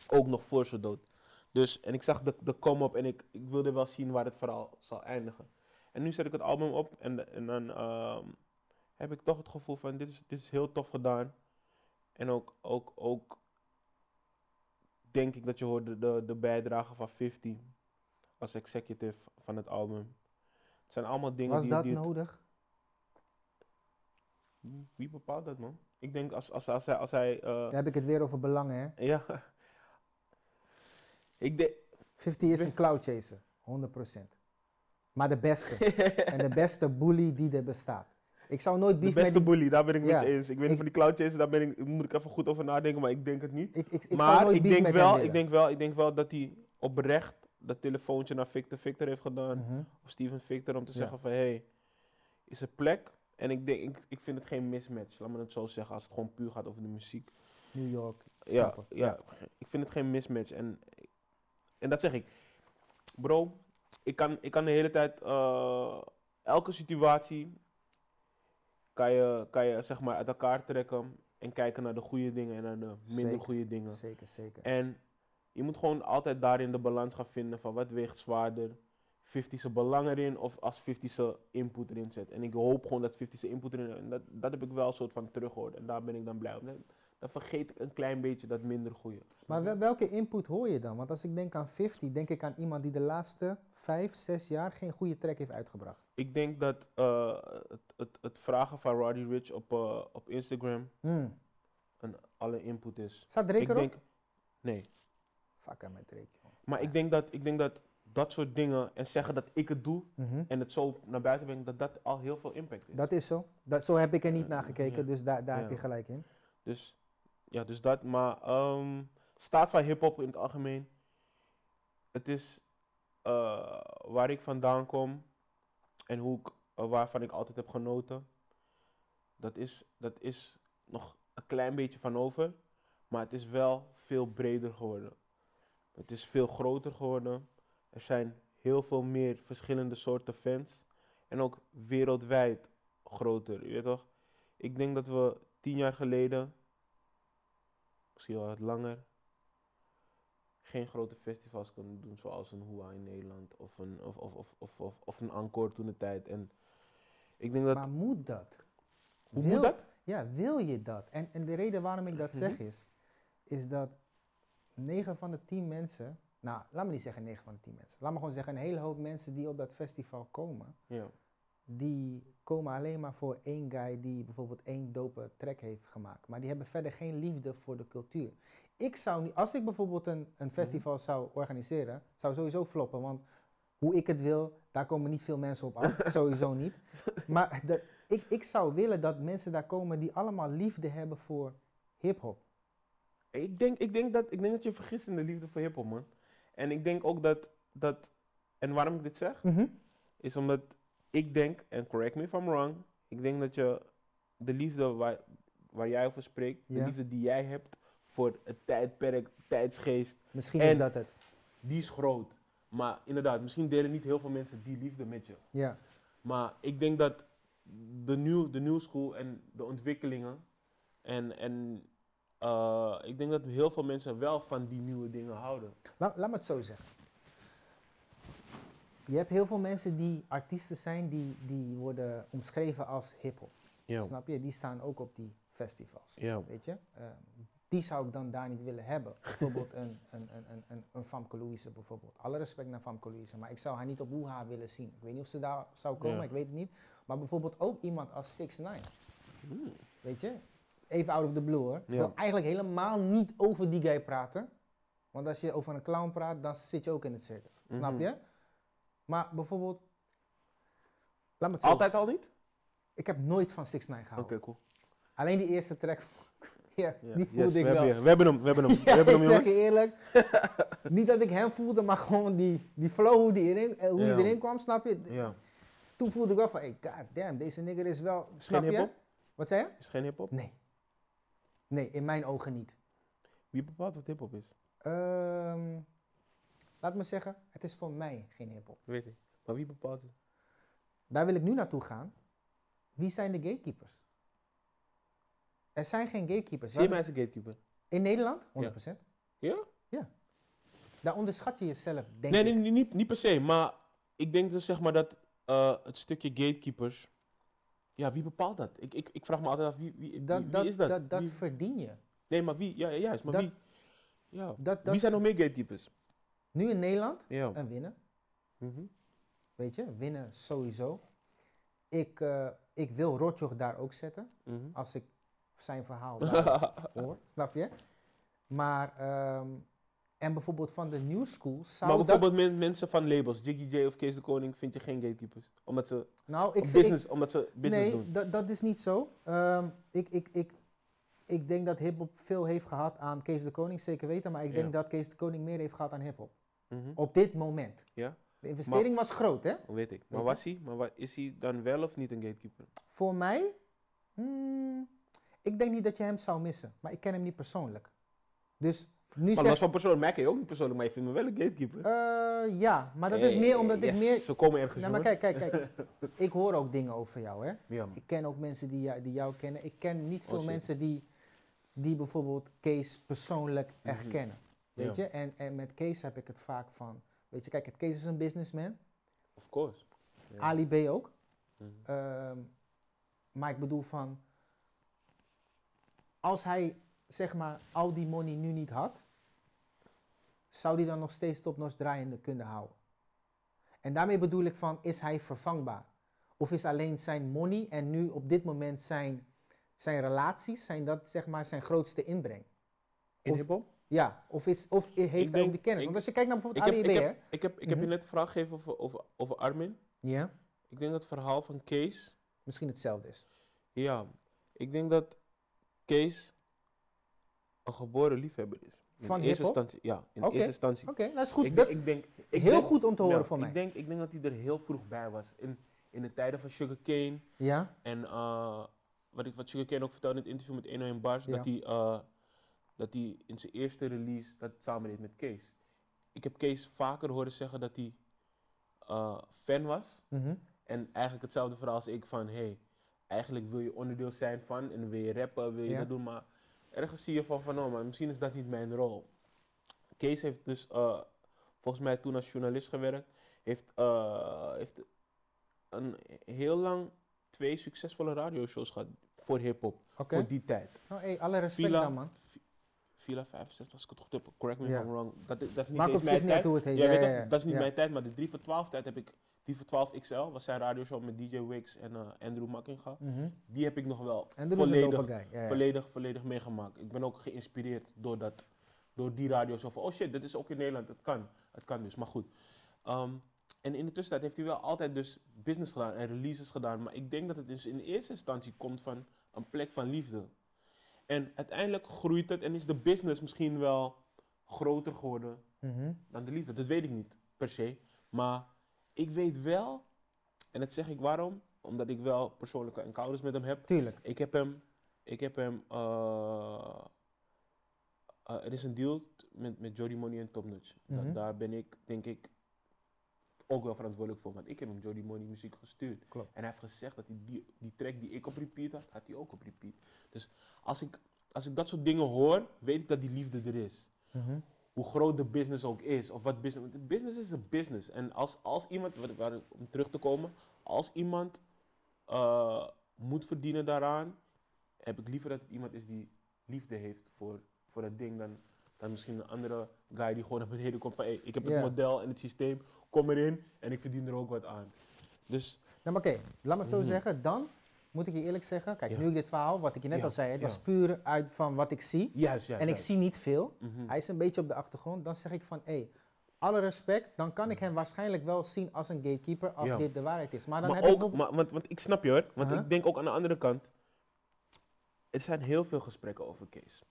ook nog voor zijn dood. Dus, en ik zag de, de come-up en ik, ik wilde wel zien waar het verhaal zal eindigen. En nu zet ik het album op en, en dan ehm, heb ik toch het gevoel van dit is, dit is heel tof gedaan. En ook, ook, ook denk ik dat je hoorde de, de bijdrage van 50 als executive van het album. Het zijn allemaal dingen Was die, dat die het- nodig? wie bepaalt dat man? Ik denk als, als, als hij, als hij eh, Dan heb ik het weer over belangen, hè? ja. *laughs* Ik denk, 50 is een cloud chaser, 100%. Maar de beste. *laughs* en de beste bully die er bestaat. Ik zou nooit de beef met beste die... bully, daar ben ik met Ja, je eens. Ik weet niet van die cloud chaser, daar ben ik, moet ik even goed over nadenken, maar ik denk het niet. Ik, ik, ik zou maar nooit ik denk, met wel, ik, denk wel, ik denk wel dat hij oprecht dat telefoontje naar Victor Victor heeft gedaan. Mhm. Of Steven Victor om te Ja. zeggen van hé, hey, is er plek? En ik denk, ik, ik vind het geen mismatch, laat me het zo zeggen, als het gewoon puur gaat over de muziek. New York. Ja, ja, ik vind het geen mismatch. En, en dat zeg ik. Bro, ik kan, ik kan de hele tijd, eh, elke situatie kan je, kan je zeg maar uit elkaar trekken en kijken naar de goede dingen en naar de minder Zeker. goede dingen. Zeker, zeker. En je moet gewoon altijd daarin de balans gaan vinden van wat weegt zwaarder. 50 zijn belang erin of als 50 zijn input erin zet. En ik hoop gewoon dat 50 zijn input erin en dat, dat heb ik wel een soort van teruggehoord. En daar ben ik dan blij om. Dan- vergeet ik een klein beetje dat minder goede. Maar wel- welke input hoor je dan? Want als ik denk aan 50, denk ik aan iemand die de laatste 5, 6 jaar geen goede track heeft uitgebracht. Ik denk dat eh, het, het, het vragen van Roddy Rich op, eh, op Instagram Hmm. een alle input is. Staat Drake ik erop? denk, nee. Met joh. Maar ik denk dat, ik denk dat dat soort dingen en zeggen dat ik het doe Mhm. en het zo naar buiten brengen, dat dat al heel veel impact is. Dat is zo. Dat, zo heb ik er niet naar gekeken, dus daar, daar heb je gelijk in. Dus ja, dus dat. Maar ehm, staat van hip-hop in het algemeen. Het is eh, waar ik vandaan kom en hoe ik, eh, waarvan ik altijd heb genoten. Dat is, dat is nog een klein beetje van over, maar het is wel veel breder geworden. Het is veel groter geworden. Er zijn heel veel meer verschillende soorten fans. En ook wereldwijd groter. Je weet toch? Ik denk dat we tien jaar geleden misschien wel wat langer, geen grote festivals kunnen doen zoals een Hoa in Nederland of een, of, of, of, of, of, of een Encore toen de tijd. En ik denk dat, Maar moet dat? hoe wil- moet dat? Ja, wil je dat? En, en de reden waarom ik dat Mhm. zeg is, is dat 9 van de 10 mensen, nou, laat me niet zeggen 9 van de 10 mensen. Laat me gewoon zeggen, een hele hoop mensen die op dat festival komen, Ja. die komen alleen maar voor één guy die bijvoorbeeld één dope track heeft gemaakt. Maar die hebben verder geen liefde voor de cultuur. Ik zou niet, als ik bijvoorbeeld een, een festival zou organiseren, zou sowieso floppen. Want hoe ik het wil, daar komen niet veel mensen op af. *laughs* sowieso niet. Maar de, ik, ik zou willen dat mensen daar komen die allemaal liefde hebben voor hip-hop. Ik denk, ik, denk dat, ik denk dat je vergist in de liefde voor hip-hop, man. En ik denk ook dat, dat. En waarom ik dit zeg, is omdat ik denk, en correct me if I'm wrong, ik denk dat je de liefde waar, waar jij over spreekt, de liefde die jij hebt voor het tijdperk, tijdsgeest, Misschien is dat het. die is groot. Maar inderdaad, misschien delen niet heel veel mensen die liefde met je. Ja. Maar ik denk dat de new, de new school en de ontwikkelingen. En, en eh, ik denk dat heel veel mensen wel van die nieuwe dingen houden. Laat, laat me het zo zeggen. Je hebt heel veel mensen die artiesten zijn, die, die worden omschreven als hip-hop. Ja. Snap je? Die staan ook op die festivals. Ja. Weet je? Ehm, die zou ik dan daar niet willen hebben. *laughs* Bijvoorbeeld een, een, een, een, een, Famke Louise bijvoorbeeld. Alle respect naar Famke Louise, maar ik zou haar niet op Woeha willen zien. Ik weet niet of ze daar zou komen, ik weet het niet. Maar bijvoorbeeld ook iemand als 6 9 Hmm. Weet je? Even out of the blue hoor. Ik wil eigenlijk helemaal niet over die guy praten. Want als je over een clown praat, dan zit je ook in het circus. Snap Mhm. je? Maar bijvoorbeeld. Laat me het zo Altijd al niet? Ik heb nooit van 6 9 Oké, gehouden. cool. Alleen die eerste track. *laughs* ja, die voelde ik hebben wel. je. We hebben hem, we hebben hem. *laughs* We hebben ik hem, zeg je eerlijk. *laughs* niet dat ik hem voelde, maar gewoon die, die flow, hoe die erin, eh, hoe die erin kwam, snap je? Ja. Toen voelde ik wel van, hey, god damn, deze nigger is wel. Snap je? Wat zei je? Is geen hip-hop? Nee. Nee, in mijn ogen niet. Wie bepaalt wat hip-hop is? Ehm, laat me zeggen, het is voor mij geen hip-hop. Weet ik. Maar wie bepaalt het? Daar wil ik nu naartoe gaan. Wie zijn de gatekeepers? Er zijn geen gatekeepers. Zie je mij als een gatekeeper? In Nederland? 100%. Ja? Daar onderschat je jezelf, denk nee, ik. nee, nee, niet, niet per se. Maar ik denk dus zeg maar dat eh, het stukje gatekeepers. Ja, wie bepaalt dat? Ik, ik, ik vraag me altijd af, wie, wie, wie, dat, wie dat, is dat? Dat, dat Wie- verdien je. nee, maar wie? Ja, juist. Maar dat- wie? Ja. Dat, dat Wie zijn nog meer gatekeepers? Nu in Nederland, Ja. een winnen. Mhm. Weet je, winnen sowieso. Ik, eh, ik wil Rotjoch daar ook zetten. Mhm. Als ik zijn verhaal *laughs* hoor, snap je? Maar, ehm, en bijvoorbeeld van de new school zou maar dat... bijvoorbeeld men- mensen van labels, Jiggy J of Kees de Koning, vind je geen gatekeepers? Omdat ze, Nou, ik business, omdat ze business nee, doen. dat, dat is niet zo. Ehm, ik, ik, ik, ik denk dat hiphop veel heeft gehad aan Kees de Koning, zeker weten. Maar ik denk Ja. dat Kees de Koning meer heeft gehad aan hiphop. Mhm. Op dit moment. Ja. De investering was groot, hè? Weet ik. Maar Weet was hij? Maar is hij dan wel of niet een gatekeeper? Voor mij, hmm, ik denk niet dat je hem zou missen. Maar ik ken hem niet persoonlijk. Dus nu Maar los van persoonlijk, ken je ook niet persoonlijk, maar je vindt me wel een gatekeeper. Eh, ja, maar dat is meer omdat ik meer... Ze komen ergens Nee, maar jongens. kijk, kijk, kijk. *laughs* ik hoor ook dingen over jou, hè. Ja. Ik ken ook mensen die jou, die jou kennen. Ik ken niet Oh, veel mensen die, die bijvoorbeeld Kees persoonlijk echt Mhm. kennen. Weet Ja. je? En, en met Kees heb ik het vaak van... Weet je, kijk, Kees is een businessman. Of course. Ja. Ali B ook. Ehm, maar ik bedoel van... Als hij, zeg maar, al die money nu niet had... Zou hij dan nog steeds topnotch draaiende kunnen houden? En daarmee bedoel ik van, is hij vervangbaar? Of is alleen zijn money en nu op dit moment zijn, zijn relaties, zijn dat zeg maar zijn grootste inbreng? In Of- hiphop? Ja, of, is, of heeft hij denk- ook de kennis? ik- Want als je kijkt naar bijvoorbeeld Ali ik, hè? heb, ik, heb, ik heb je Mhm. net een vraag gegeven over, over, over Armin. Ja, Ik denk dat het verhaal van Kees... misschien hetzelfde is. Ja, ik denk dat Kees een geboren liefhebber is. In Van eerste hiphop? instantie, ja, in eerste instantie. Oké, dat is goed. Ik, dat, ik denk, ik heel denk- goed om te horen ja, van mij. Ik denk, ik denk dat hij er heel vroeg bij was. In, in de tijden van Sugar Cane. ja, En eh, wat, ik, wat Sugar Cane ook vertelde in het interview met 101 Bars, Ja. dat hij eh, dat hij in zijn eerste release dat samen deed met Kees. Ik heb Kees vaker horen zeggen dat hij eh, fan was. mhm, En eigenlijk hetzelfde verhaal als ik van, hey, eigenlijk wil je onderdeel zijn van en wil je rappen, wil je Ja. dat doen, maar ergens zie je van, van oh, maar misschien is dat niet mijn rol. Kees heeft dus eh, volgens mij toen als journalist gewerkt, heeft, eh, heeft een heel lang twee succesvolle radioshows gehad voor hip-hop, voor die tijd. Nou, hey, alle respect Villa, dan, man. Villa 65, als ik het goed heb, correct me if I'm wrong. Dat, is- dat is niet Maakt eens mijn niet uit tijd. hoe het heet. Ja, Ja, weet ja, je, ja. dat is niet mijn tijd, maar de 3 voor 12 tijd heb ik, 3 voor 12 XL, was zijn radioshow met DJ Wix en eh, Andrew Makkinga. Mhm. Die heb ik nog wel volledig. Ja, ja. volledig, volledig meegemaakt. Ik ben ook geïnspireerd door, dat, door die radio. Zo van, oh shit, dit is ook in Nederland, het kan. Het kan dus, maar goed. Ehm, en in de tussentijd heeft hij wel altijd dus business gedaan en releases gedaan. Maar ik denk dat het dus in eerste instantie komt van een plek van liefde. En uiteindelijk groeit het en is de business misschien wel groter geworden Mhm. dan de liefde. Dat weet ik niet per se. Maar ik weet wel, en dat zeg ik waarom, omdat ik wel persoonlijke encounters met hem heb. Tuurlijk. Ik heb hem, ik heb hem, eh, eh, er is een deal met, met Jody Money en Top Notch. Mhm. daar ben ik, denk ik, ook wel verantwoordelijk voor. Want ik heb hem Jody Money muziek gestuurd. Klopt. En hij heeft gezegd dat hij die, die track die ik op repeat had, had hij ook op repeat. Dus als ik, als ik dat soort dingen hoor, weet ik dat die liefde er is Mhm. Hoe groot de business ook is. Of wat business. want business is een business. En als, als iemand, wat- om terug te komen, als iemand eh, moet verdienen daaraan, heb ik liever dat het iemand is die liefde heeft voor, voor dat ding dan, dan misschien een andere guy die gewoon naar beneden komt van hey, ik heb het model en het systeem, kom erin en ik verdien er ook wat aan. Dus Nou, maar oké, laat me het zo Mhm. zeggen. Dan moet ik je eerlijk zeggen, kijk, nu ik dit verhaal, wat ik je net al zei, het was puur uit van wat ik zie. juist, juist. en ik zie niet veel. Mhm. Hij is een beetje op de achtergrond. Dan zeg ik van, hé, hey, alle respect, dan kan ik hem waarschijnlijk wel zien als een gatekeeper als Ja. dit de waarheid is. Maar dan Maar heb ook, ik nog... maar, want, want ik snap je hoor, want ik denk ook aan de andere kant, er zijn heel veel gesprekken over Kees.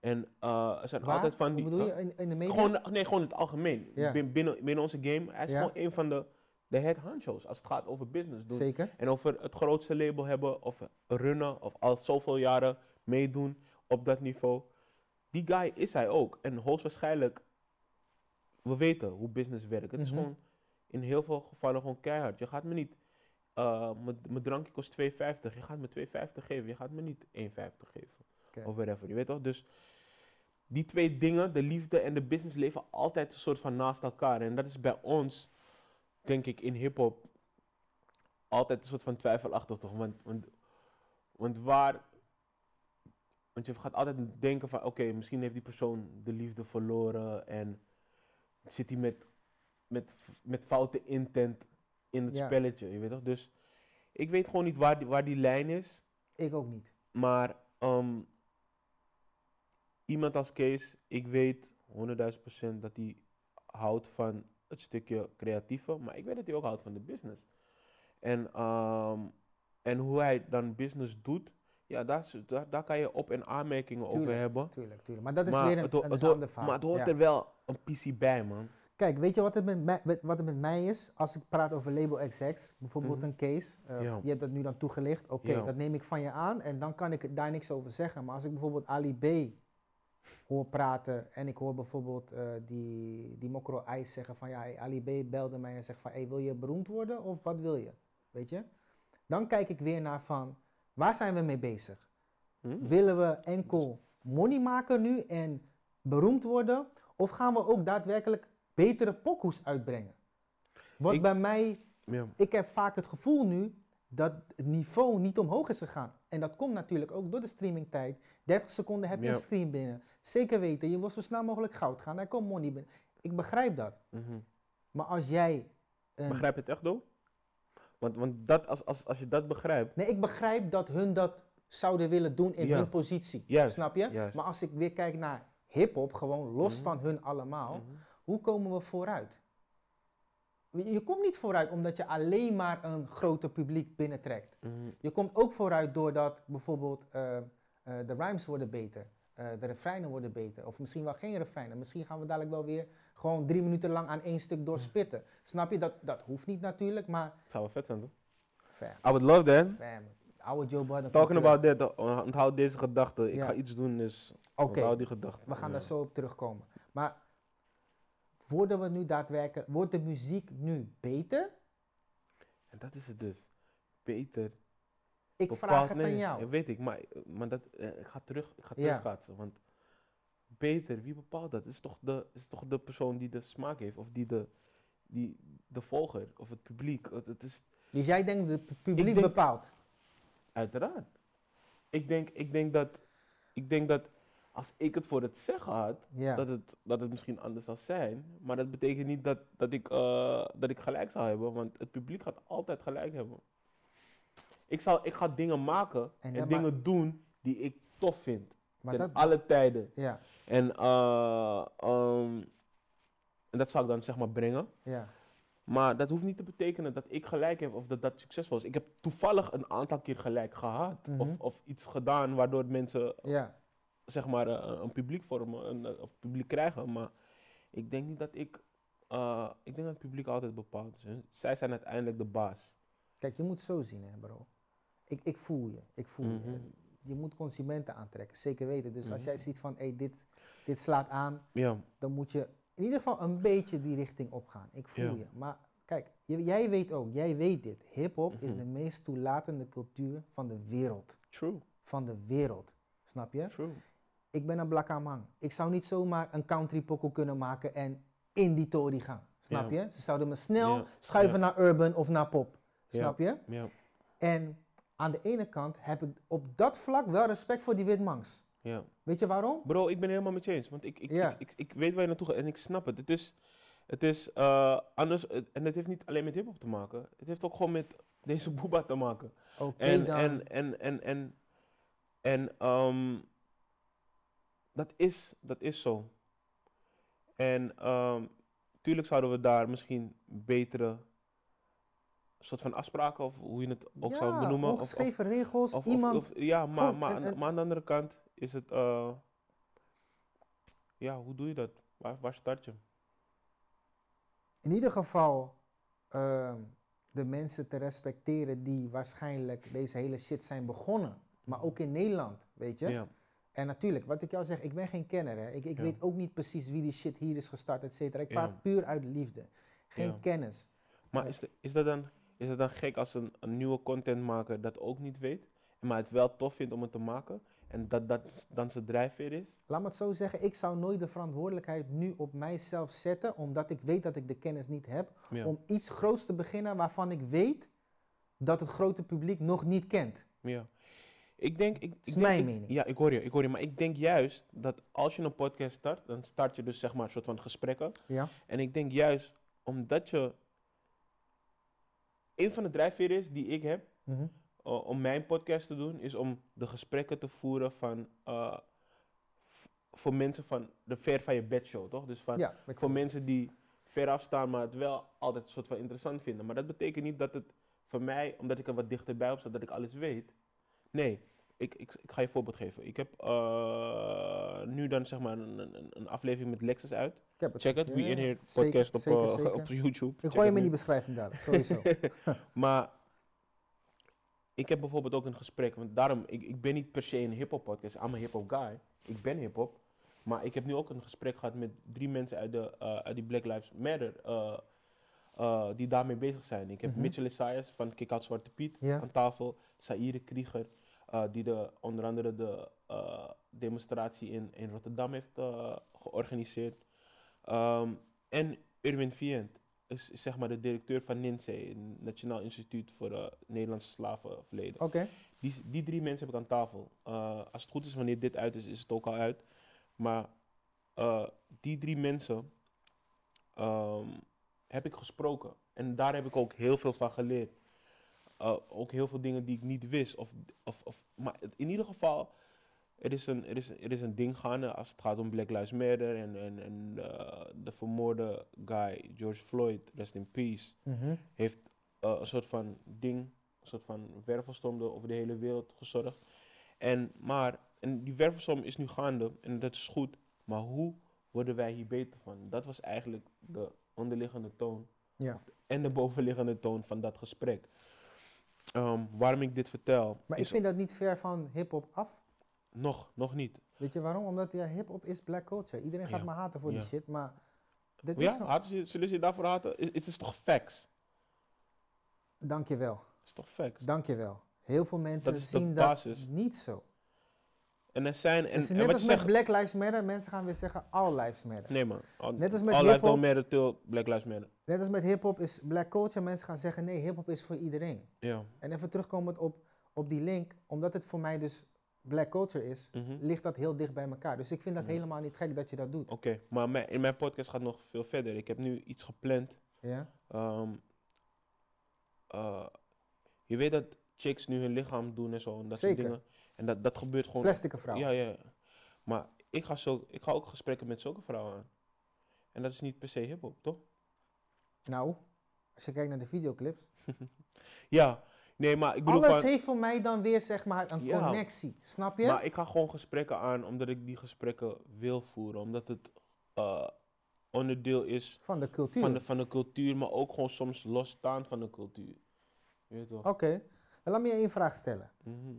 En eh, er zijn Waar? altijd van die... bedoel je, in, in de media? Gewoon, nee, gewoon in het algemeen. Ja. Bin- Binnen, binnen onze game, hij is Ja. gewoon een van de, de head honchos als het gaat over business doen. Zeker. En over het grootste label hebben, of runnen, of al zoveel jaren meedoen op dat niveau. Die guy is hij ook. En hoogstwaarschijnlijk, we weten hoe business werkt. Het is Mhm. gewoon in heel veel gevallen gewoon keihard. Je gaat me niet, eh, mijn drankje kost 2,50. Je gaat me 2,50 geven. Je gaat me niet 1,50 geven. Of whatever, je weet toch? Dus die twee dingen, de liefde en de business, leven altijd een soort van naast elkaar. En dat is bij ons, denk ik, in hip-hop altijd een soort van twijfelachtig toch? Want, want, want waar. Want je gaat altijd denken van, oké, misschien heeft die persoon de liefde verloren en zit hij met, met, met foute intent in het Ja. spelletje, je weet toch? Dus ik weet gewoon niet waar die, waar die lijn is. Ik ook niet. Maar ehm, iemand als Kees, ik weet 100.000 procent dat hij houdt van het stukje creatieve, maar ik weet dat hij ook houdt van de business. En, ehm, en hoe hij dan business doet, ja, daar, daar, daar kan je op- en aanmerkingen over hebben. Tuurlijk, tuurlijk. Maar dat is maar, weer een, het, ho- een, het een ho- ander verhaal. maar het hoort Ja. er wel een PC bij, man. Kijk, weet je wat het, met mij, wat het met mij is? Als ik praat over label XX, bijvoorbeeld Mhm. een case. eh. Je hebt dat nu dan toegelicht. Oké, dat neem ik van je aan en dan kan ik daar niks over zeggen. Maar als ik bijvoorbeeld Ali B hoor praten en ik hoor bijvoorbeeld eh, die, die Mokro Ice zeggen van ja, hey, Ali B belde mij en zegt van hey, wil je beroemd worden of wat wil je? Weet je? Dan kijk ik weer naar van waar zijn we mee bezig? Hm? Willen we enkel money maken nu en beroemd worden? Of gaan we ook daadwerkelijk betere pokoes uitbrengen? Wat Ik- bij mij, Ja. ik heb vaak het gevoel nu dat het niveau niet omhoog is gegaan. En dat komt natuurlijk ook door de streamingtijd. 30 seconden heb je Ja. een stream binnen. Zeker weten, je wil zo snel mogelijk goud gaan. Daar komt money binnen. Ik begrijp dat. Mhm. Maar als jij... Begrijp je het echt, though? Want, want dat, als, als, als je dat begrijpt, Nee, ik begrijp dat hun dat zouden willen doen in Ja. hun positie. Juist, Snap je? juist. Maar als ik weer kijk naar hip-hop, gewoon los Mhm. van hun allemaal, Mhm. hoe komen we vooruit? Je komt niet vooruit omdat je alleen maar een groter publiek binnentrekt. Mhm. Je komt ook vooruit doordat bijvoorbeeld eh, eh, de rhymes worden beter, eh, de refreinen worden beter. Of misschien wel geen refreinen. Misschien gaan we dadelijk wel weer gewoon drie minuten lang aan één stuk doorspitten. Snap je? Dat, dat hoeft niet natuurlijk, maar Het zou wel vet zijn, toch? fam, I would love that. fam. Oude Joe Budden. Talking about that, onthoud deze gedachte. Ik Ja. ga iets doen, dus Oké, onthoud die gedachte. we gaan Ja. daar zo op terugkomen. Maar worden we nu daadwerkelijk, wordt de muziek nu beter? En dat is het dus. Beter. Ik vraag het nee, aan jou. weet ik, maar, maar dat, eh, ik ga terug, ik ga Ja. terugkaatsen. Want beter, wie bepaalt dat? Is toch, de, is toch de persoon die de smaak heeft, of die de, die, de volger, of het publiek. Het, het is Dus jij denkt dat het publiek denk- bepaalt? uiteraard. Ik denk, ik denk dat, ik denk dat als ik het voor het zeggen had, dat, het, dat het misschien anders zou zijn. Maar dat betekent niet dat, dat, ik, eh, dat ik gelijk zou hebben, want het publiek gaat altijd gelijk hebben. Ik, zal, ik ga dingen maken En dingen doen die ik tof vind. maar ten dat, alle tijden. ja, En, eh, ehm, en dat zal ik dan zeg maar brengen. ja. Maar dat hoeft niet te betekenen dat ik gelijk heb of dat dat succesvol is. Ik heb toevallig een aantal keer gelijk gehad. Mhm. of, of iets gedaan waardoor mensen Ja, zeg maar eh, een publiek vormen, een, eh, of publiek krijgen. Maar ik denk niet dat ik, eh, ik denk dat het publiek altijd bepaalt. Dus zij zijn uiteindelijk de baas. kijk, je moet zo zien, hè, bro. Ik, ik voel je, ik voel je. Mhm. Je moet consumenten aantrekken, zeker weten. Dus als Mhm. jij ziet van, hé, dit, dit slaat aan, Ja, dan moet je in ieder geval een beetje die richting opgaan. Ik voel Ja. je. Maar kijk, jij weet ook, jij weet dit. Hip-hop is Mhm. de meest toelatende cultuur van de wereld. true, Van de wereld. Snap je? true. Ik ben een blak man. Ik zou niet zomaar een country pokoe kunnen maken en in die tory gaan. Snap je? Ze zouden me snel schuiven naar urban of naar pop. Snap je? Ja, En aan de ene kant heb ik op dat vlak wel respect voor die witmangs. ja. Weet je waarom? Bro, ik ben helemaal met je eens. Want ik, ik, Ja. ik, ik, ik weet waar je naartoe gaat en ik snap het. Het is, het is eh, anders. eh, En het heeft niet alleen met hip-hop te maken. Het heeft ook gewoon met deze *laughs* boeba te maken. Oké En, dan. en, en, en, en, en ehm, dat, is, dat is zo. En ehm tuurlijk zouden we daar misschien betere soort van afspraken, of hoe je het ook zou benoemen. Of, ongeschreven regels. of, iemand. of- ja, maar, maar, aan- een- maar aan de andere kant is het, eh, ja, hoe doe je dat? Waar, waar start je? in ieder geval ehm, de mensen te respecteren die waarschijnlijk deze hele shit zijn begonnen. Maar ook in Nederland, weet je? Ja, En natuurlijk, wat ik jou zeg, ik ben geen kenner. Hè? Ik, ik Ja. weet ook niet precies wie die shit hier is gestart, et cetera. Ik Ja. praat puur uit liefde. Geen Ja. kennis. maar is, de- is, dat dan, is dat dan gek als een, een nieuwe contentmaker dat ook niet weet, maar het wel tof vindt om het te maken en dat dat dan zijn drijfveer is? Laat me het zo zeggen, ik zou nooit de verantwoordelijkheid nu op mijzelf zetten, omdat ik weet dat ik de kennis niet heb, om iets groots te beginnen waarvan ik weet dat het grote publiek nog niet kent. Ja. Ik denk, ik, ik is denk- mijn ik- mening. Ja, ik hoor je, ik hoor je. Maar ik denk juist dat als je een podcast start, dan start je dus zeg maar een soort van gesprekken. Ja? En ik denk juist omdat je. Een van de drijfveren is die ik heb Mhm. uh, om mijn podcast te doen, is om de gesprekken te voeren van. uh, v- voor mensen van de ver van je bed show, toch? Dus van, Ja, voor mensen die ver afstaan, maar het wel altijd een soort van interessant vinden. Maar dat betekent niet dat het voor mij, omdat ik er wat dichterbij op sta, dat ik alles weet. Nee, ik, ik, ik ga je een voorbeeld geven. Ik heb uh, nu dan zeg maar een, een, een aflevering met Lexus uit. ik heb het Check het, gezien, We In. Here Zeker, podcast op, uh, zeker. op YouTube. Ik Check gooi hem het in die beschrijving daar, sowieso. *laughs* maar ik heb bijvoorbeeld ook een gesprek, want daarom, ik, ik ben niet per se een hip-hop podcast, I'm a hip-hop guy. Ik ben hip-hop. Maar ik heb nu ook een gesprek gehad met drie mensen uit, de, uh, uit die Black Lives Matter, uh, uh, die daarmee bezig zijn. Ik heb Mhm. Mitchell Isaias van Kick Out Zwarte Piet Ja. aan tafel, Saïre Krieger, uh, die de, onder andere de uh, demonstratie in, in Rotterdam heeft uh, georganiseerd. Um, en Irwin Vient is, is zeg maar de directeur van NINSE, het Nationaal Instituut voor Nederlandse Slavenverleden. Oké. Die, die drie mensen heb ik aan tafel. Als het goed is, wanneer dit uit is, is het ook al uit. Maar die drie mensen um, heb ik gesproken. En daar heb ik ook heel veel van geleerd. Uh, ook heel veel dingen die ik niet wist. Of, of, of, maar in ieder geval, er is, een, er, is, er is een ding gaande als het gaat om Black Lives Matter en, en, en uh, de vermoorde guy George Floyd, rest in peace, Mhm. heeft uh, een soort van ding, een soort van wervelstorm over de hele wereld gezorgd. En, maar, en die wervelstorm is nu gaande en dat is goed, maar hoe worden wij hier beter van? Dat was eigenlijk de onderliggende toon Ja. en de bovenliggende toon van dat gesprek. Um, waarom ik dit vertel, Maar ik is vind dat niet ver van hip-hop af. nog, nog niet. Weet je waarom? Omdat ja, hip-hop is black culture. Iedereen gaat Ja. me haten voor Ja. die shit, maar. Dit Maar is ja, nog- haten zullen ze je daarvoor haten? Is, is het toch facts? Dankjewel. is toch facts? Dankjewel. Heel veel mensen is zien dat niet zo. En er zijn, en, is net wat als je met zegt, Black Lives Matter. Mensen gaan weer zeggen all lives matter. nee man, all, Net als met all lives don't matter till Black Lives Matter. Net als met hip-hop is black culture. Mensen gaan zeggen nee, hip-hop is voor iedereen. Ja, En even terugkomend op, op die link, omdat het voor mij dus black culture is, Mhm. ligt dat heel dicht bij elkaar. Dus ik vind dat Ja. helemaal niet gek dat je dat doet. Oké, maar mijn, in mijn podcast gaat nog veel verder. Ik heb nu iets gepland. Ja? Ehm, eh, je weet dat chicks nu hun lichaam doen en zo en dat Zeker. soort dingen. En dat, dat gebeurt gewoon. Plastic vrouw. Ja, ja. Maar ik ga, zo, ik ga ook gesprekken met zulke vrouwen aan. En dat is niet per se hip-hop, toch? Nou, als je kijkt naar de videoclips. *laughs* Ja, nee, maar ik bedoel Alles van. heeft voor mij dan weer zeg maar een Ja. connectie. Snap je? Maar ik ga gewoon gesprekken aan omdat ik die gesprekken wil voeren. Omdat het eh, onderdeel is Van de cultuur. van de, van de cultuur, maar ook gewoon soms losstaand van de cultuur. Je weet toch? Oké. Dan laat me je één vraag stellen. Mhm.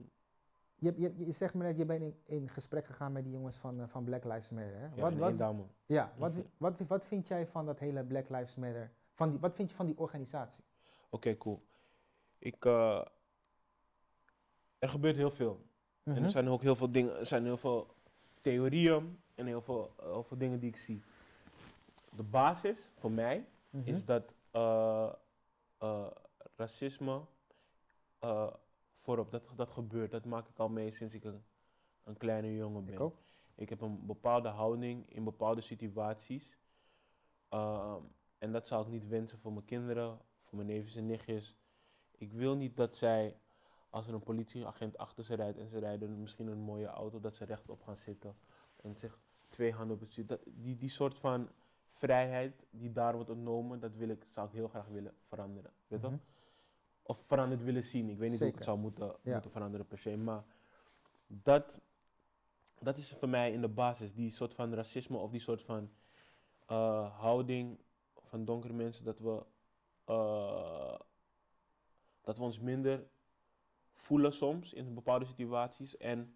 Je, je, je zegt me net, je bent in, in gesprek gegaan met die jongens van, eh, van Black Lives Matter. Hè? Ja, wat, wat, ja, wat, Mhm. wat, wat vind jij van dat hele Black Lives Matter? Van die, wat vind je van die organisatie? Oké, cool. Ik, eh, er gebeurt heel veel. En Mhm. er zijn ook heel veel dingen, er zijn heel veel theorieën en heel veel, heel veel dingen die ik zie. De basis voor mij Mhm. is dat eh, eh, racisme voorop, dat, dat gebeurt. Dat maak ik al mee sinds ik een, een kleine jongen ben. Ik ook. Ik heb een bepaalde houding in bepaalde situaties. Ehm, en dat zou ik niet wensen voor mijn kinderen, voor mijn neefjes en nichtjes. Ik wil niet dat zij, als er een politieagent achter ze rijdt en ze rijden misschien een mooie auto, dat ze rechtop gaan zitten en zich twee handen op het stuur. Dat, die, die soort van vrijheid die daar wordt ontnomen, dat wil ik, zou ik heel graag willen veranderen. Weet je? Mhm. Of veranderd willen zien. Ik weet niet hoe ik het Zeker. zou moeten, Ja. moeten veranderen per se. Maar dat, dat is voor mij in de basis. Die soort van racisme of die soort van eh, houding van donkere mensen. Dat we, eh, dat we ons minder voelen soms in bepaalde situaties. En,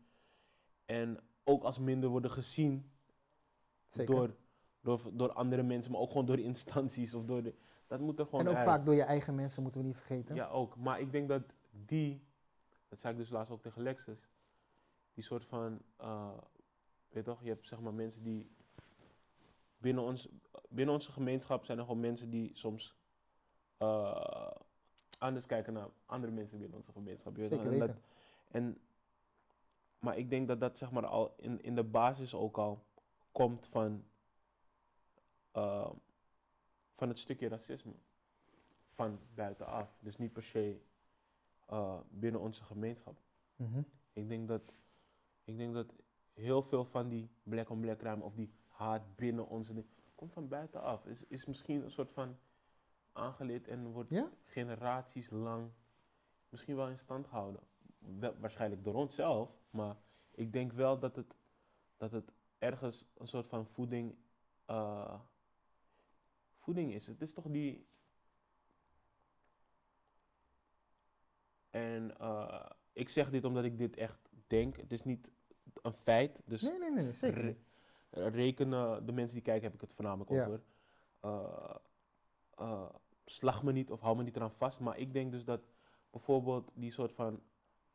en ook als minder worden gezien Zeker. door, door, door andere mensen. Maar ook gewoon door instanties. Of door de, dat moet er gewoon en ook uit. vaak door je eigen mensen, moeten we niet vergeten. Ja, ook. Maar ik denk dat die, dat zei ik dus laatst ook tegen Lexus, die soort van, eh, weet je toch, je hebt zeg maar mensen die binnen, ons, binnen onze gemeenschap zijn er gewoon mensen die soms eh, anders kijken naar andere mensen binnen onze gemeenschap. Je? Zeker En dat- weten. en, maar ik denk dat dat zeg maar al in, in de basis ook al komt van, eh, van het stukje racisme. Van buitenaf. Dus niet per se eh, binnen onze gemeenschap. Mhm. Ik denk dat, ik denk dat heel veel van die black on black crime of die haat binnen onze komt van buitenaf. Is, is misschien een soort van aangeleerd en wordt Ja? generaties lang misschien wel in stand gehouden. Wel, waarschijnlijk door onszelf, maar ik denk wel dat het, dat het ergens een soort van voeding, eh, voeding is. Het is toch die. En eh, ik zeg dit omdat ik dit echt denk. Het is niet een feit. Dus Nee, nee, nee, zeker. Rekenen, de mensen die kijken heb ik het voornamelijk Ja. over. Eh, eh, slag me niet of hou me niet eraan vast. Maar ik denk dus dat bijvoorbeeld die soort van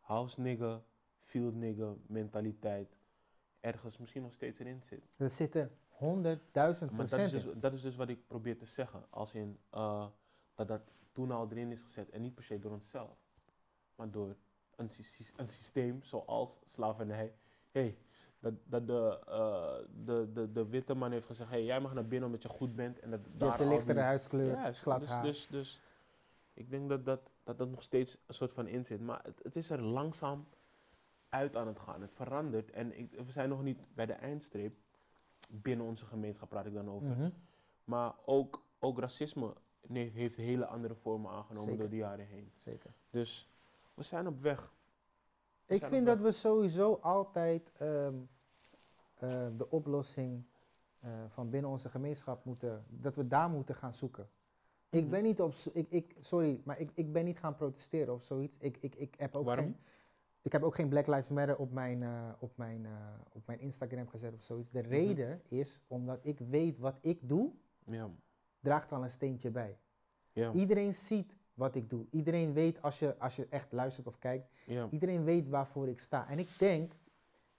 house nigger, field nigger mentaliteit ergens misschien nog steeds erin zit. Er zitten honderdduizend Maar dat is, procent dus, dat is dus wat ik probeer te zeggen. Als in eh, dat dat toen al erin is gezet. En niet per se door onszelf. Maar door een, sy- een systeem zoals slavernij. Hey, dat, dat de, eh, de, de, de witte man heeft gezegd, hey, jij mag naar binnen omdat je goed bent. En dat Je daar hebt een lichtere huidskleur, dus, haar. dus, dus ik denk dat dat, dat dat nog steeds een soort van in zit. Maar het, het is er langzaam uit aan het gaan. Het verandert en ik, we zijn nog niet bij de eindstreep. Binnen onze gemeenschap praat ik dan over. Mhm. Maar ook, ook racisme heeft hele andere vormen aangenomen Zeker. door de jaren heen. Zeker. Dus we zijn op weg. Ik vind dat we sowieso altijd ehm, ehm, de oplossing eh, van binnen onze gemeenschap moeten, dat we daar moeten gaan zoeken. Ik Mhm. ben niet op, ik, ik, sorry, maar ik, ik ben niet gaan protesteren of zoiets. Ik, ik, ik heb ook Waarom? geen, ik heb ook geen Black Lives Matter op mijn, eh, op mijn, eh, op mijn Instagram gezet of zoiets. Mhm. De reden is omdat ik weet wat ik doe, Ja. draagt al een steentje bij. Ja. Iedereen ziet wat ik doe. Iedereen weet als je, als je echt luistert of kijkt, ja. Iedereen weet waarvoor ik sta. En ik denk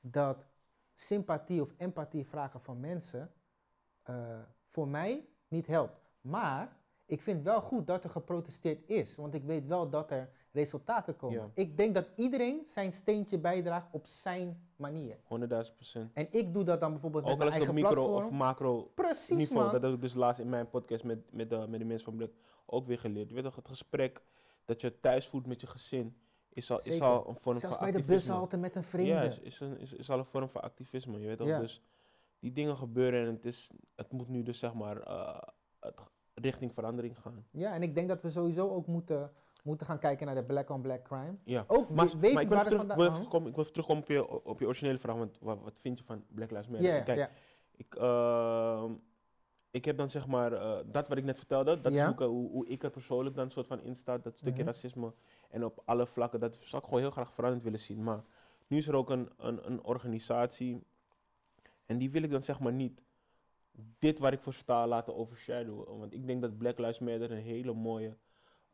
dat sympathie of empathie vragen van mensen eh, voor mij niet helpt. Maar ik vind wel goed dat er geprotesteerd is. Want ik weet wel dat er resultaten komen. Ja. Ik denk dat iedereen zijn steentje bijdraagt op zijn manier. 100.000 procent. En ik doe dat dan bijvoorbeeld Ook met al mijn is het op eigen micro platform. of macro Precies, niveau. man. Dat heb ik dus laatst in mijn podcast met, met, de, met de mensen van Blik ook weer geleerd. Je weet toch, het gesprek dat je thuis voert met je gezin is al, is al een vorm Zelfs van bij de activisme. bushalte met een vreemde. Ja, is, is, een, is, is al een vorm van activisme. Je weet toch, Ja. dus die dingen gebeuren en het, is, het moet nu dus zeg maar eh, het, richting verandering gaan. Ja, en ik denk dat we sowieso ook moeten, moeten gaan kijken naar de black on black crime. Ja. Ook Maar, we- weten maar ik wil terug, wil ik wil even terugkomen op je, op je originele vraag, want wat, wat vind je van Black Lives Matter? Ja, ja, Kijk. Ik, ehm, ik heb dan zeg maar, eh, dat wat ik net vertelde, dat is hoe, ik, hoe, ik er persoonlijk dan soort van in sta, dat stukje Mhm. racisme. En op alle vlakken, dat zou ik gewoon heel graag veranderd willen zien. Maar nu is er ook een, een, een organisatie, en die wil ik dan zeg maar niet dit waar ik voor sta laten overshadowen. Want ik denk dat Black Lives Matter een hele mooie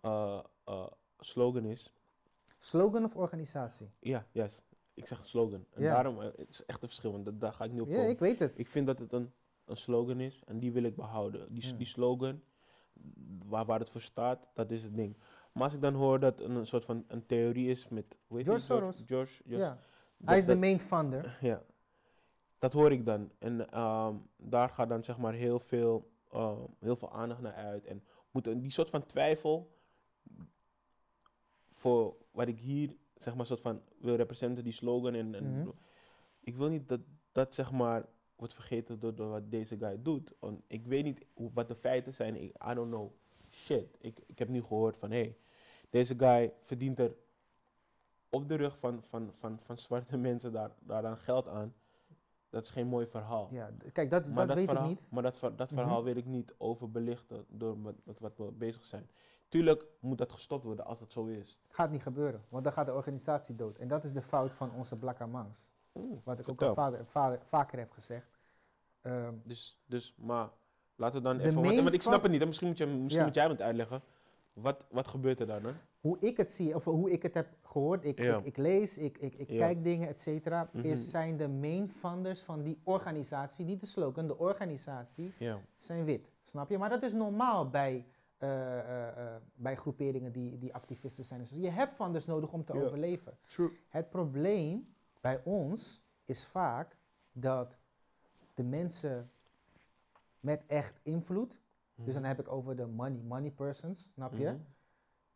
eh, eh, slogan is. Slogan of organisatie? Ja, juist. Ik zeg slogan. En Ja. daarom, eh, het is echt een verschil, want dat, daar ga ik nu op Ja, komen. ik weet het. Ik vind dat het een, een slogan is en die wil ik behouden. Die, Hmm. die slogan, waar, waar het voor staat, dat is het ding. Maar als ik dan hoor dat een, een soort van een theorie is met... Hoe heet George? Soros. George, George, Ja. dat- Hij is de main funder. *laughs* Ja, dat hoor ik dan. En ehm, daar gaat dan zeg maar heel veel, ehm, heel veel aandacht naar uit. En moet een- die soort van twijfel voor wat ik hier zeg maar soort van wil representeren, die slogan. En, en Mhm. ik wil niet dat dat zeg maar wordt vergeten door, door wat deze guy doet. Want ik weet niet hoe, wat de feiten zijn. Ik, I don't know. Shit. Ik, ik heb nu gehoord van hé, hey, deze guy verdient er op de rug van, van, van, van zwarte *laughs* mensen daar, daaraan geld aan. Dat is geen mooi verhaal. Ja, kijk, dat, dat weet verhaal, ik niet. Maar dat, dat Mhm. verhaal wil ik niet overbelichten door met, met wat we bezig zijn. Tuurlijk moet dat gestopt worden als het zo is. Gaat niet gebeuren, want dan gaat de organisatie dood. En dat is de fout van onze Black Mangs. Oeh, Wat ik ook al vader, vader- vaker heb gezegd. Ehm, Dus, dus, maar laten we dan even. Want, want ik snap het niet. hè. Misschien moet, je, misschien Ja. moet jij het uitleggen. Wat, wat gebeurt er dan? Hè? hoe ik het zie, of hoe ik het heb gehoord, ik, Ja. ik, ik lees, ik, ik, ik Ja. kijk dingen, et cetera, Mhm. is zijn de main funders van die organisatie, niet de slogan, de organisatie, zijn wit. Snap je? Maar dat is normaal bij, bij groeperingen die, die activisten zijn. Dus je hebt funders nodig om te overleven. True. Het probleem bij ons is vaak dat de mensen met echt invloed, dus dan heb ik over de money, money persons, snap je? Mhm.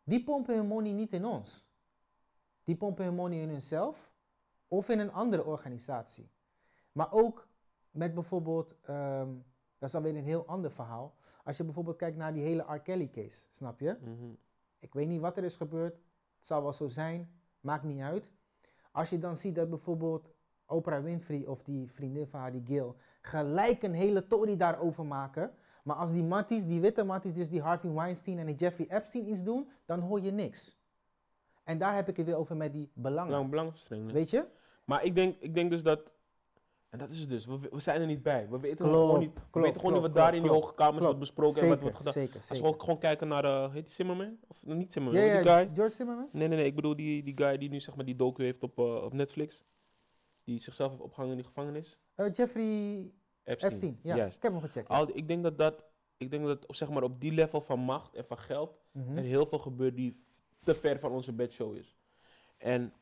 Die pompen hun money niet in ons. Die pompen hun money in hunzelf of in een andere organisatie. Maar ook met bijvoorbeeld, ehm, dat is dan weer een heel ander verhaal. Als je bijvoorbeeld kijkt naar die hele R. Kelly case, snap je? Mhm. Ik weet niet wat er is gebeurd. Het zal wel zo zijn. Maakt niet uit. Als je dan ziet dat bijvoorbeeld Oprah Winfrey of die vriendin van haar, die Gil, gelijk een hele tory daarover maken. Maar als die matties, die witte matties, dus die Harvey Weinstein en die Jeffrey Epstein iets doen, dan hoor je niks. En daar heb ik het weer over met die belangen. Belang, belangenverstrengeling. Weet je? Maar ik denk, ik denk dus dat. En dat is het dus. We, we zijn er niet bij. We weten Klopt, gewoon niet, we klopt, weten gewoon niet wat daar in die hoge kamers wordt besproken en zeker, wat wordt gedaan. zeker, Als we ook gewoon kijken naar de. Heet die Zimmerman? Of nou, niet Zimmerman? die guy? George Zimmerman? Nee, nee, nee. Ik bedoel die, die guy die nu zeg maar die docu heeft op, eh, op Netflix. Die zichzelf heeft opgehangen in die gevangenis. Eh, Jeffrey Epstein. Epstein, ja. Ik heb hem gecheckt. Al, ik denk dat dat. Ik denk dat zeg maar op die level van macht en van geld. Mhm. er heel veel gebeurt die te ver van onze bedshow is. En,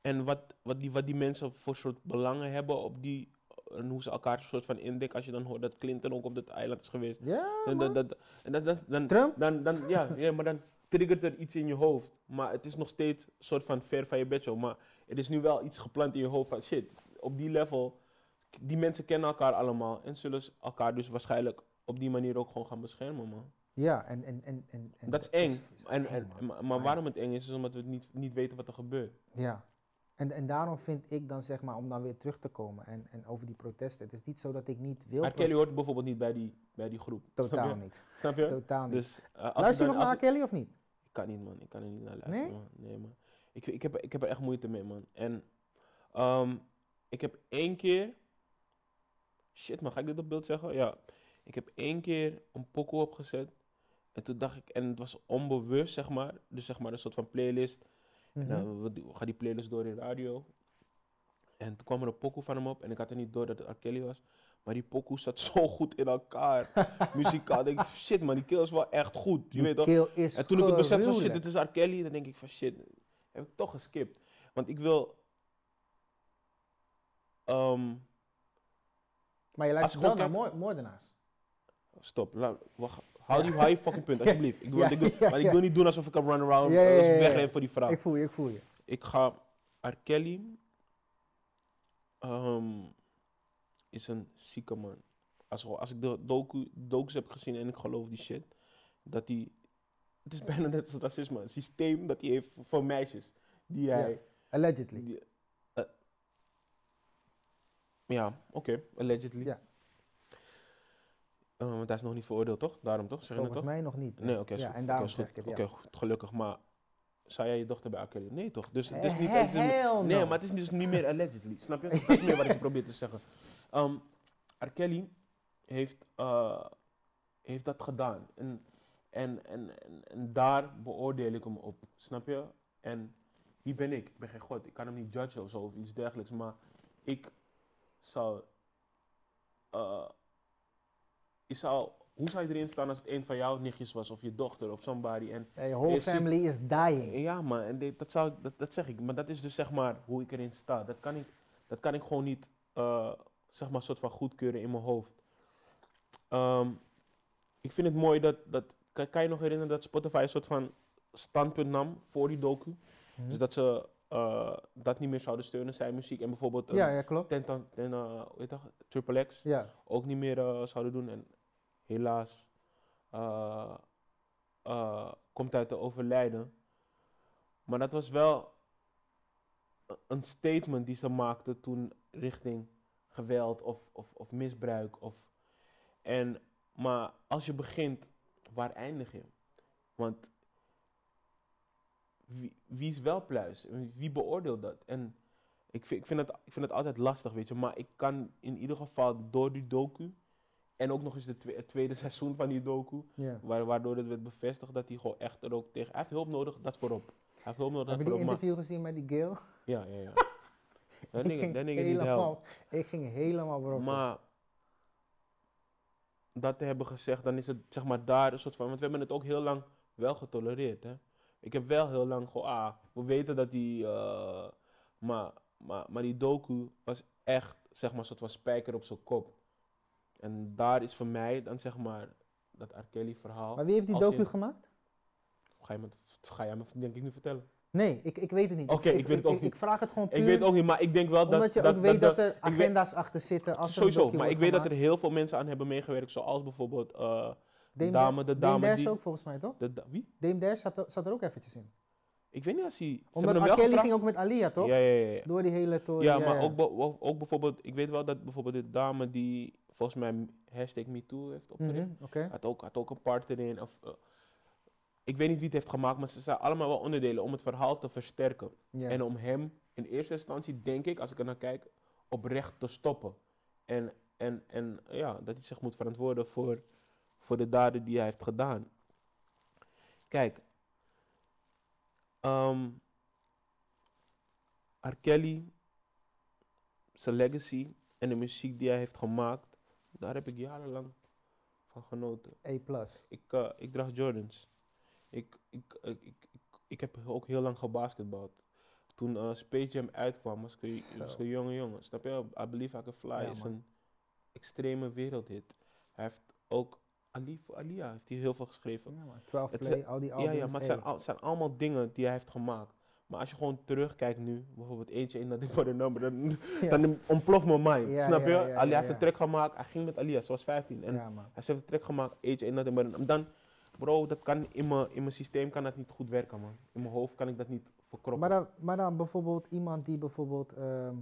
en wat, wat, die, wat die mensen voor soort belangen hebben op die, en hoe ze elkaar soort van indekken, als je dan hoort dat Clinton ook op dat eiland is geweest. Ja, En, dat, dat, en dat, dan, Trump? dan, dan, ja, ja, maar dan triggert er iets in je hoofd. Maar het is nog steeds soort van ver van je bedshow. Maar er is nu wel iets gepland in je hoofd van shit, op die level, die mensen kennen elkaar allemaal en zullen ze elkaar dus waarschijnlijk op die manier ook gewoon gaan beschermen, man. Ja, en... en, en, en, Dat is eng. En, en, maar, waarom het eng is, is omdat we niet, niet weten wat er gebeurt. Ja, en, en daarom vind ik dan zeg maar, om dan weer terug te komen en, en over die protesten. Het is niet zo dat ik niet wil. Maar Kelly hoort bijvoorbeeld niet bij die, bij die groep. Totaal Snap niet. Snap je? Totaal niet. Dus, uh, als Luister je nog naar Kelly of niet? ik, kan niet, man. Ik kan er niet naar luisteren, Nee? man. Nee, man. Ik, ik, heb, ik heb er echt moeite mee, man. En ehm, ik heb één keer... Shit, man. Ga ik dit op beeld zeggen? Ja. Ik heb één keer een pokoe opgezet. En toen dacht ik... En het was onbewust, zeg maar. Dus zeg maar een soort van playlist. En Mhm. dan we, we gaan die playlist door in radio. En toen kwam er een pokoe van hem op en ik had er niet door dat het R. Kelly was. Maar die pokoe zat *laughs* zo goed in elkaar. Muzikaal. denk ik, shit man, die kill is wel echt goed. Je Die weet toch? kill is En toen ik het besefte van shit, dit is R. Kelly, dan denk ik van shit, heb ik toch geskipt. Want ik wil... ehm, Maar je luistert wel naar moordenaars. stop, laat- wacht, hou, die, je fucking punt, alsjeblieft. Ik wil, ik wil- maar ik wil niet doen alsof ik een run-around Ja, ja, wegreed voor die vraag. Ik voel je, ik voel je. Ik ga R. Kelly ehm, is een zieke man. Als, als ik de docu, docus heb gezien en ik geloof die shit, dat hij. Het is bijna net als racisme, een systeem dat hij heeft voor- meisjes. Die hij. Allegedly. die- eh, ja, oké, allegedly. Ja. Eh, want hij is nog niet veroordeeld, toch? Daarom toch? Zeg Volgens toch? mij nog niet. Nee, oké. ja, en daarom zeg ik het, ja. Oké, goed, gelukkig. Maar zou jij je dochter bij R. Kelly? Nee, toch? Dus het is Eh, niet... het is hell Nee, no. maar het is dus niet meer allegedly. Snap je? Dat is meer wat ik probeer te zeggen. Um, R. Kelly heeft, eh, heeft dat gedaan. En, en, en, en, en daar beoordeel ik hem op. Snap je? En wie ben ik? Ik ben geen god. Ik kan hem niet judgen of zo of iets dergelijks. Maar ik zou... je zou hoe zou je erin staan als het een van jouw nichtjes was of je dochter of somebody? En Ja, je whole family is dying. ja, maar en dit- dat, zou, dat, dat zeg ik. Maar dat is dus zeg maar hoe ik erin sta. Dat kan ik, dat kan ik gewoon niet, eh, zeg maar, soort van goedkeuren in mijn hoofd. Ehm, ik vind het mooi dat, dat kan, kan je nog herinneren dat Spotify een soort van standpunt nam voor die docu? Mhm. Dus dat ze eh, dat niet meer zouden steunen, zijn muziek. En bijvoorbeeld Ja, een ja, klopt. ten, ten, ten, eh? Triple X Ja. ook niet meer zouden doen. En helaas eh, eh, komt uit te overlijden. Maar dat was wel een statement die ze maakte toen richting geweld of, of, of misbruik. Of, en, maar als je begint, waar eindig je? Want wie, wie is wel pluis? Wie beoordeelt dat? En ik vind, ik, vind het, ik vind het altijd lastig, weet je. Maar ik kan in ieder geval door die docu. En ook nog eens de twe- het tweede *laughs* seizoen van die docu. ja. Wa- waardoor het werd bevestigd dat hij gewoon echt er ook tegen. Hij heeft hulp nodig, dat voorop. Hij heeft hulp nodig, Heb dat je die voorop. Maar, interview gezien met die Gail? ja, ja, ja. *laughs* Dat ging dat helemaal, ik ging helemaal brokken. Maar dat te hebben gezegd, dan is het zeg maar daar een soort van. Want we hebben het ook heel lang wel getolereerd. Hè? Ik heb wel heel lang gewoon, ah, we weten dat die. eh, maar, maar, maar die docu was echt, zeg maar, een soort van spijker op zijn kop. En daar is voor mij dan zeg maar dat R. Kelly verhaal. Maar wie heeft die docu in- gemaakt? Ga je, me, ga jij me denk ik nu vertellen? Nee, ik, ik weet het niet. Oké, ik weet het ook ik, niet. Ik vraag het gewoon puur Ik weet ook niet, maar ik denk wel dat. omdat je dat, ook weet dat, er weet- agenda's achter zitten. Als Sowieso, maar ik weet dat er heel veel mensen aan hebben meegewerkt, zoals bijvoorbeeld eh, Dame dame- de Dame dame die- ook volgens mij, toch? de, da- wie? Dame Dash zat, er- zat er ook eventjes in. Ik weet niet als hij. Omdat R. Kelly ging ook met Alia, toch? Ja, ja, ja. Door die hele toren. Ja, maar ook, ook bijvoorbeeld, ik weet wel dat bijvoorbeeld de dame die volgens mij hashtag MeToo heeft opgericht, Oké. had, ook, had ook een part erin. Of, eh, ik weet niet wie het heeft gemaakt, maar ze zijn allemaal wel onderdelen om het verhaal te versterken. En om hem in eerste instantie, denk ik, als ik er naar kijk, oprecht te stoppen. En, en, en ja, dat hij zich moet verantwoorden voor, voor de daden die hij heeft gedaan. Kijk, ehm R. Kelly, zijn legacy en de muziek die hij heeft gemaakt, daar heb ik jarenlang van genoten. A+. plus. Ik, eh, ik draag Jordans. Ik, ik, ik, ik, ik, heb ook heel lang gebasketbald. Toen eh, Space Jam uitkwam, was ik, een- was ik een jonge jongen. Snap je? I Believe I Can Fly Ja, is een extreme wereldhit. Hij heeft ook Ali Alia heeft hij heel veel geschreven. Ja, man. 12 Het play, al die Ja, albums. ja, maar het zijn, al, zijn allemaal dingen die hij heeft gemaakt. Maar als je gewoon terugkijkt nu, bijvoorbeeld eentje in dat ik voor de nummer, dan, Ja. dan ontploft mijn mind. Ja, snap je? ja, Ali heeft een track gemaakt, hij ging met Alia, ze was 15. En hij heeft een track gemaakt, eentje in dat maar dan, bro, dat kan in mijn, in mijn systeem kan dat niet goed werken, man. In mijn hoofd kan ik dat niet verkroppen. Maar dan, maar dan bijvoorbeeld iemand die bijvoorbeeld ehm,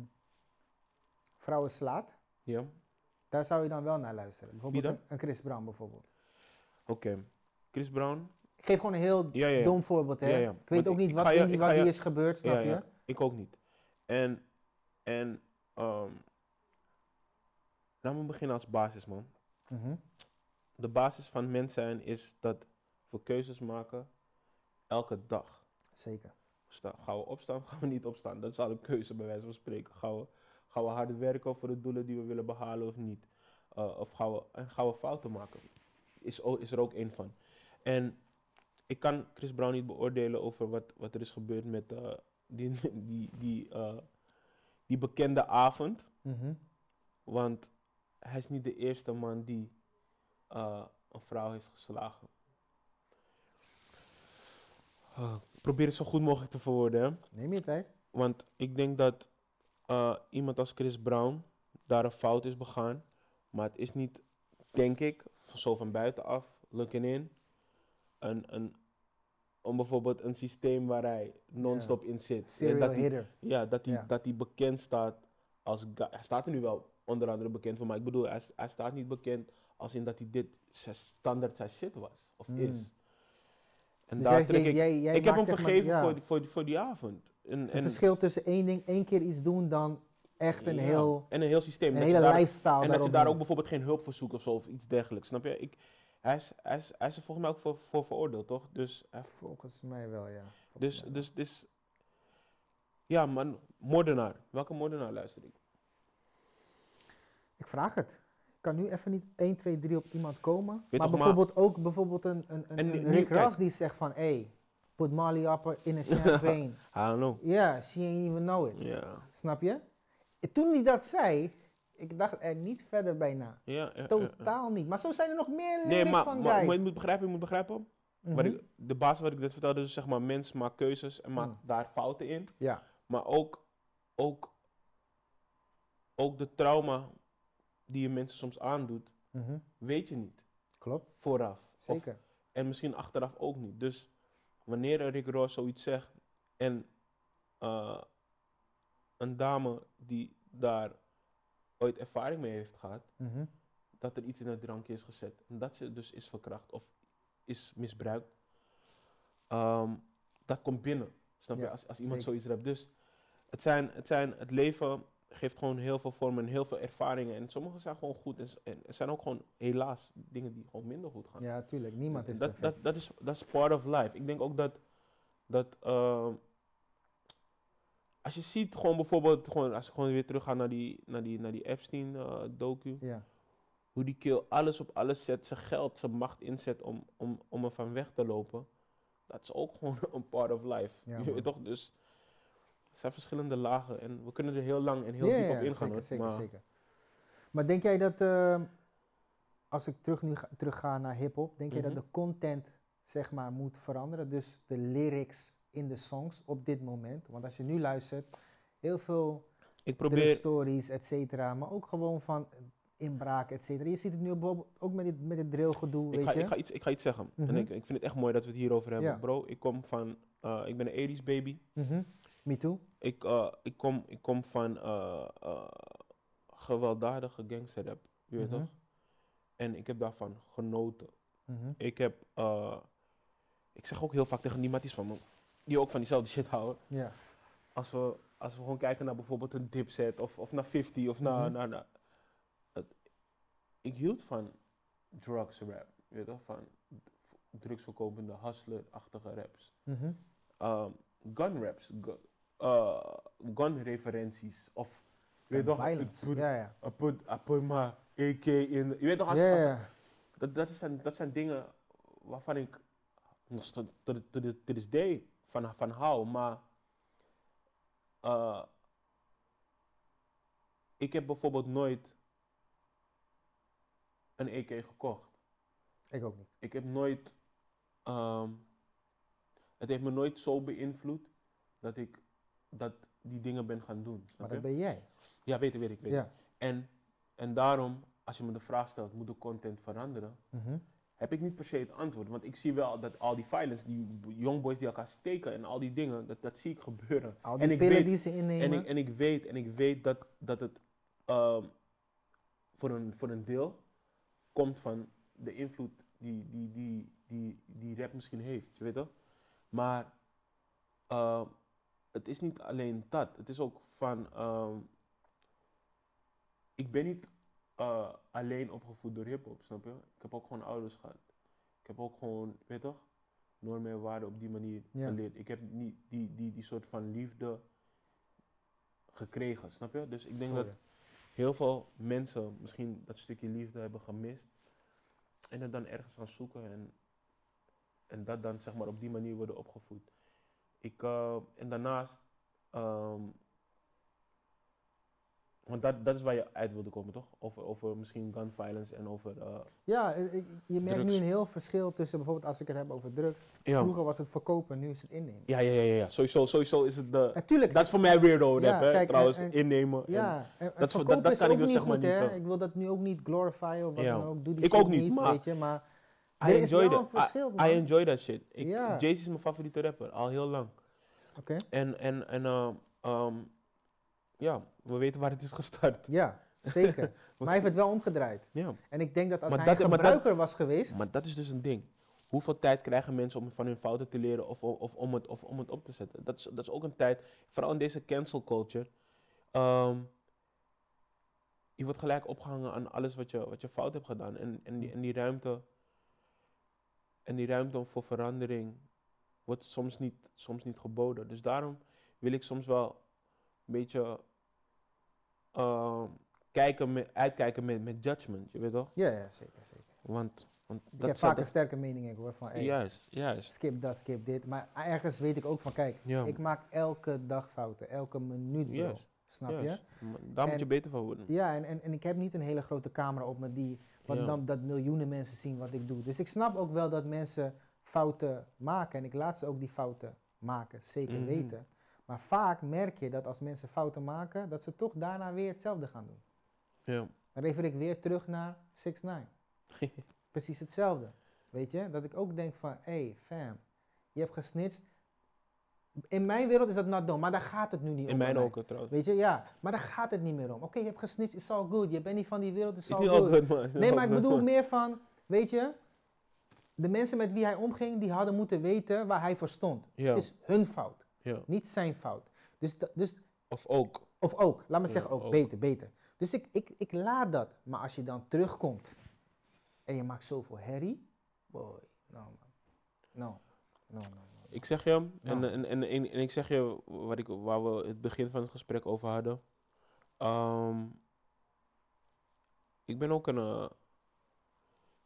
vrouwen slaat, Ja, daar zou je dan wel naar luisteren. Bijvoorbeeld een Chris Brown bijvoorbeeld. oké. Chris Brown, Ik geef gewoon een heel ja, ja, ja. dom voorbeeld, hè. Ik weet ook niet wat, in die, wat je- is gebeurd, snap ja, je? ik ook niet. En, en, ehm laten we beginnen als basis, man. Mhm. De basis van mens zijn is dat we keuzes maken elke dag. Zeker. Sta, gaan we opstaan, gaan we niet opstaan? Dat is al een keuze bij wijze van spreken. Gaan we, Gaan we harder werken voor de doelen die we willen behalen of niet? Uh, of gaan we, gaan we fouten maken? Is, is er ook één van. En ik kan Chris Brown niet beoordelen over wat, wat er is gebeurd met eh, die, die, die, eh, die bekende avond. Mhm. Want hij is niet de eerste man die eh, een vrouw heeft geslagen. Ik probeer het zo goed mogelijk te verwoorden. Hè? Neem je tijd. Want ik denk dat iemand als Chris Brown daar een fout is begaan. Maar het is niet, denk ik, zo van buitenaf, looking in, een, een, om bijvoorbeeld een systeem waar hij non-stop in zit. Serial dat hij, ja, dat hij, Ja. dat hij bekend staat als. Hij staat er nu wel onder andere bekend voor, maar ik bedoel, hij, staat niet bekend als in dat hij dit zijn standaard zijn shit was of Mm. is. En Dus daar jij- trek ik, jij- jij ik heb hem maar- vergeven ja. voor, die, voor, voor die avond. En, Het en, verschil tussen één ding, één keer iets doen dan echt een ja, heel, en een heel systeem. een hele lifestyle en dat je daar ook bijvoorbeeld geen hulp voor zoekt of zo, of iets dergelijks. Snap je? Ik, hij, is, hij, is, hij is er volgens mij ook voor, voor veroordeeld, toch? Dus, hij- Volgens mij wel, ja. Volgens dus, dus, dus, ja man, moordenaar. Welke moordenaar luister ik? Ik vraag het. Ik kan nu even niet 1, 2, 3 op iemand komen. Weet maar bijvoorbeeld ook bijvoorbeeld een, een, een, En een Rick. Ross die zegt van, hey, put Molly up in a champagne. *laughs* I don't know. Ja, she ain't even know it. Ja, Snap je? En Toen hij dat zei, ik dacht er niet verder bij na. ja, ja. Totaal niet. Maar zo zijn er nog meer Nee, lyrics maar, van maar, guys. maar je moet begrijpen, je moet begrijpen. Mhm. Wat ik, de basis wat ik net vertelde, is zeg maar, mens maakt keuzes en maakt Mm. daar fouten in. Ja. Maar ook, ook, ook de trauma die je mensen soms aandoet, Mhm. weet je niet Klopt, vooraf. Of- zeker. en misschien achteraf ook niet. Dus wanneer Rick Ross zoiets zegt en eh, een dame die daar ooit ervaring mee heeft gehad, Mhm. dat er iets in het drankje is gezet. En dat ze dus is verkracht of is misbruikt. Ehm, dat komt binnen. Snap je? Als, als iemand zeker. zoiets hebt. Dus het, zijn, het, zijn, het leven geeft gewoon heel veel vormen en heel veel ervaringen. En sommige zijn gewoon goed. En, en er zijn ook gewoon helaas dingen die gewoon minder goed gaan. Ja, tuurlijk. Niemand is dat, perfect. dat, dat, is, dat is part of life. Ik denk ook dat, dat ehm, als je ziet gewoon bijvoorbeeld, gewoon, als ik gewoon weer terug ga naar die, naar die, naar die Epstein eh, Ja, hoe die kill alles op alles zet, zijn geld, zijn macht inzet om, om, om er van weg te lopen. Dat is ook *laughs* gewoon een part of life. Ja, je weet toch? Dus er zijn verschillende lagen en we kunnen er heel lang en heel Ja, diep op ingaan. Zeker, zeker, maar zeker. Maar denk jij dat, eh, als ik terug nu ga, terug ga naar hip-hop, denk jij Mhm. dat de content zeg maar moet veranderen? Dus de lyrics in de songs op dit moment? Want als je nu luistert, heel veel ik probeer, stories, et cetera, maar ook gewoon van inbraken, et cetera. Je ziet het nu bijvoorbeeld ook met dit, met dit drillgedoe, ik weet ga, je? ik, ga iets, ik ga iets zeggen. Mhm. En ik, ik vind het echt mooi dat we het hierover hebben. Ja. Bro, ik kom van, eh, ik ben een 80s baby. Mhm. Me too. Ik, eh, ik, kom, ik kom van eh, gewelddadige gangsterrap, je weet Mhm. toch? En ik heb daarvan genoten. Mhm. Ik heb, ik zeg ook heel vaak tegen die matties van me, die ook van diezelfde shit houden. Ja. Als we, als we gewoon kijken naar bijvoorbeeld een dipset of, of naar 50 of naar, Mhm. naar, naar het- ik hield van drugs rap, je weet toch, van drugsverkopende hustler-achtige raps. Mhm. Um, gun raps, gu- uh, gun referenties of, je weet toch, Violence. Put, Ja, ja. I put, I put my AK in, je weet toch, als, dat, dat, zijn, dat zijn dingen waarvan ik nog tot, tot, tot, tot this day van, van hou. Maar eh, ik heb bijvoorbeeld nooit een EK gekocht. Ik ook niet. Ik heb nooit. ehm, het heeft me nooit zo beïnvloed dat ik dat die dingen ben gaan doen. Maar dat je? ben jij. Ja, weet ik, weet ik, weet. Ja. En, en daarom, als je me de vraag stelt, moet de content veranderen? Mhm. Heb ik niet per se het antwoord. Want ik zie wel dat al die violence, die youngboys die elkaar steken en al die dingen, dat, dat zie ik gebeuren. Al En die ik pillen weet- die ze En innemen. ik, en ik weet, en ik weet dat, dat het ehm, voor, een, voor een deel komt van de invloed die, die, die, die, die rap misschien heeft, je weet toch? Maar ehm, het is niet alleen dat. Het is ook van, ehm, ik ben niet eh, alleen opgevoed door hip-hop, snap je? Ik heb ook gewoon ouders gehad. Ik heb ook gewoon, weet toch, normen en waarden op die manier Ja. geleerd. Ik heb niet die, die, die soort van liefde gekregen, snap je? Dus ik denk Oh, dat ja. heel veel mensen misschien dat stukje liefde hebben gemist. En het dan ergens gaan zoeken en, en dat dan zeg maar op die manier worden opgevoed. Ik, eh, en daarnaast, ehm, want dat, dat is waar je uit wilde komen toch? Over, over misschien gun violence en over... eh, Ja, ik- je merkt Drugs. nu een heel verschil tussen bijvoorbeeld als ik het heb over drugs. ja. Vroeger was het verkopen, nu is het innemen. Ja, ja, ja, ja. Sowieso, sowieso is het de... Natuurlijk. Dat is voor mij weirdo Ja, rap, hè? Trouwens, en- en- innemen. en- Ja, en, en dat is dat- is kan ik dus niet zeg maar goed, niet, hè. Ik wil dat nu ook niet glorifyen of wat Ja. dan ook. Doe die Ik ook niet, maar- weet je. Maar I is enjoy wel een that. I-. I, enjoy that shit. Ik, Ja. Jay-Z is mijn favoriete rapper, al heel lang. Oké. En, en, en eh, ehm, ja, we weten waar het is gestart. Ja, zeker. *laughs* maar hij heeft het wel omgedraaid. Ja. En ik denk dat als Maar hij dat- een maar dat- gebruiker was geweest... Maar dat is dus een ding. Hoeveel tijd krijgen mensen om van hun fouten te leren of, of, of om, het, of om het op te zetten? Dat is, dat is ook een tijd, vooral in deze cancel culture. ehm, je wordt gelijk opgehangen aan alles wat je, wat je fout hebt gedaan. En, en, die, en die ruimte. En die ruimte voor verandering wordt soms niet, soms niet geboden. Dus daarom wil ik soms wel een beetje ehm, kijken met, uitkijken met, met judgment, je weet toch? Ja, ja, zeker, zeker. Want, want Ik dat heb vaak een sterke mening ik hoor van... Hey, Juist, juist. skip dat, skip dit. Maar ergens weet ik ook van, kijk, Ja. ik maak elke dag fouten, elke minuut. Juist, Snap je? Daar moet je beter van worden. Ja, en, en, en ik heb niet een hele grote camera op me die, wat Ja. dan, dat miljoenen mensen zien wat ik doe. Dus ik snap ook wel dat mensen fouten maken en ik laat ze ook die fouten maken, zeker Mhm. weten. Maar vaak merk je dat als mensen fouten maken, dat ze toch daarna weer hetzelfde gaan doen. Ja. Dan refer ik weer terug naar 6 9 *laughs* Precies hetzelfde. Weet je? Dat ik ook denk van, hé hey, fam, je hebt gesnitcht. In mijn wereld is dat not done, maar daar gaat het nu niet om. In mijn mij. ogen trouwens. Weet je, ja, maar daar gaat het niet meer om. Oké, je hebt gesnitcht, is all good. Je bent niet van die wereld, Is all good. man. Nee, maar ik bedoel man. meer van, weet je, de mensen met wie hij omging, die hadden moeten weten waar hij voor stond. Ja, Het is hun fout, ja. niet zijn fout. Dus, da- dus Of ook. of ook, laat me zeggen ook, ook. beter, beter. Dus ik, ik, ik laat dat. Maar als je dan terugkomt en je maakt zoveel herrie, boy, no man. No, no, no. no. Ik zeg je, en, en, en, en, en ik zeg je wat ik, waar we het begin van het gesprek over hadden. Ehm, ik ben ook een eh,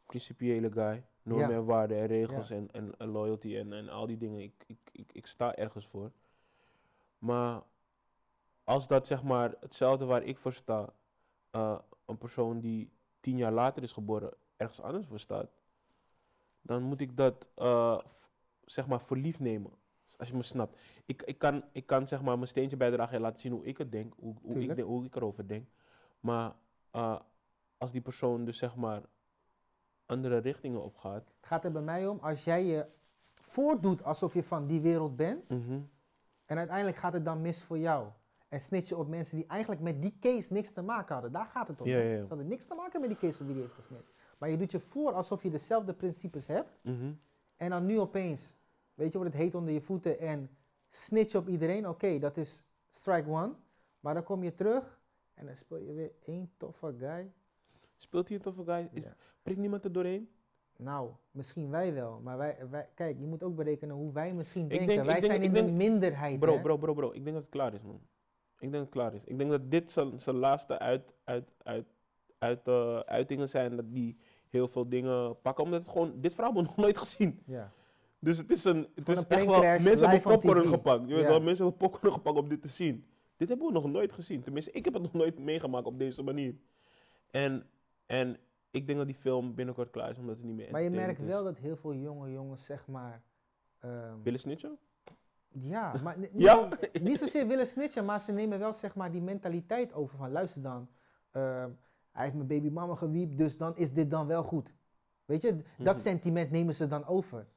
principiële guy. Normen Ja. en waarden en regels en, en, en loyalty en, en al die dingen. Ik, ik, ik, ik sta ergens voor. Maar als dat zeg maar hetzelfde waar ik voor sta, eh, een persoon die tien jaar later is geboren, ergens anders voor staat, dan moet ik dat eh, zeg maar voor lief nemen. Als je me snapt. Ik, ik, kan, ik kan zeg maar mijn steentje bijdragen en laten zien hoe ik het denk, hoe, hoe, ik, denk, hoe ik erover denk. Maar eh, als die persoon dus zeg maar andere richtingen opgaat. Het gaat er bij mij om, als jij je voordoet alsof je van die wereld bent, mhm, en uiteindelijk gaat het dan mis voor jou. En snitch je op mensen die eigenlijk met die case niks te maken hadden. Daar gaat het om. Ja, hè. ja, ja. Ze hadden niks te maken met die case op wie die heeft gesnitcht. Maar je doet je voor alsof je dezelfde principes hebt. mhm. En dan nu opeens, weet je wat het heet onder je voeten en snitch op iedereen. Oké, dat is strike one. Maar dan kom je terug en dan speel je weer één toffe guy. Speelt hij een toffe guy? Is, Ja. Prikt niemand er doorheen? Nou, misschien wij wel. Maar wij, wij, kijk, je moet ook berekenen hoe wij misschien Ik denken. denk- wij denk- zijn in denk- de minderheid. Bro, hè? bro, bro, bro. Ik denk dat het klaar is, man. Ik denk dat het klaar is. Ik denk dat dit zijn laatste uit, uit, uit, uit, eh, uitingen zijn. Dat die heel veel dingen pakken. Omdat het gewoon... Dit verhaal hebben *laughs* we nog nooit gezien. Ja. Dus het is een... Het is een echt wel... Mensen hebben popcorn gepakt. Je weet Ja. wel, mensen hebben popcorn *laughs* gepakt om dit te zien. Dit hebben we nog nooit gezien. Tenminste, ik heb het nog nooit meegemaakt op deze manier. En, en ik denk dat die film binnenkort klaar is, omdat het niet meer Maar je merkt wel dat heel veel jonge jongens, zeg maar. is. Willen snitchen? ja, maar *laughs* Ja? niet, zozeer willen snitchen, maar ze nemen wel zeg maar die mentaliteit over van luister dan. ehm, hij heeft mijn baby mama gewiept, dus dan is dit dan wel goed. Weet je, dat Mhm. sentiment nemen ze dan over.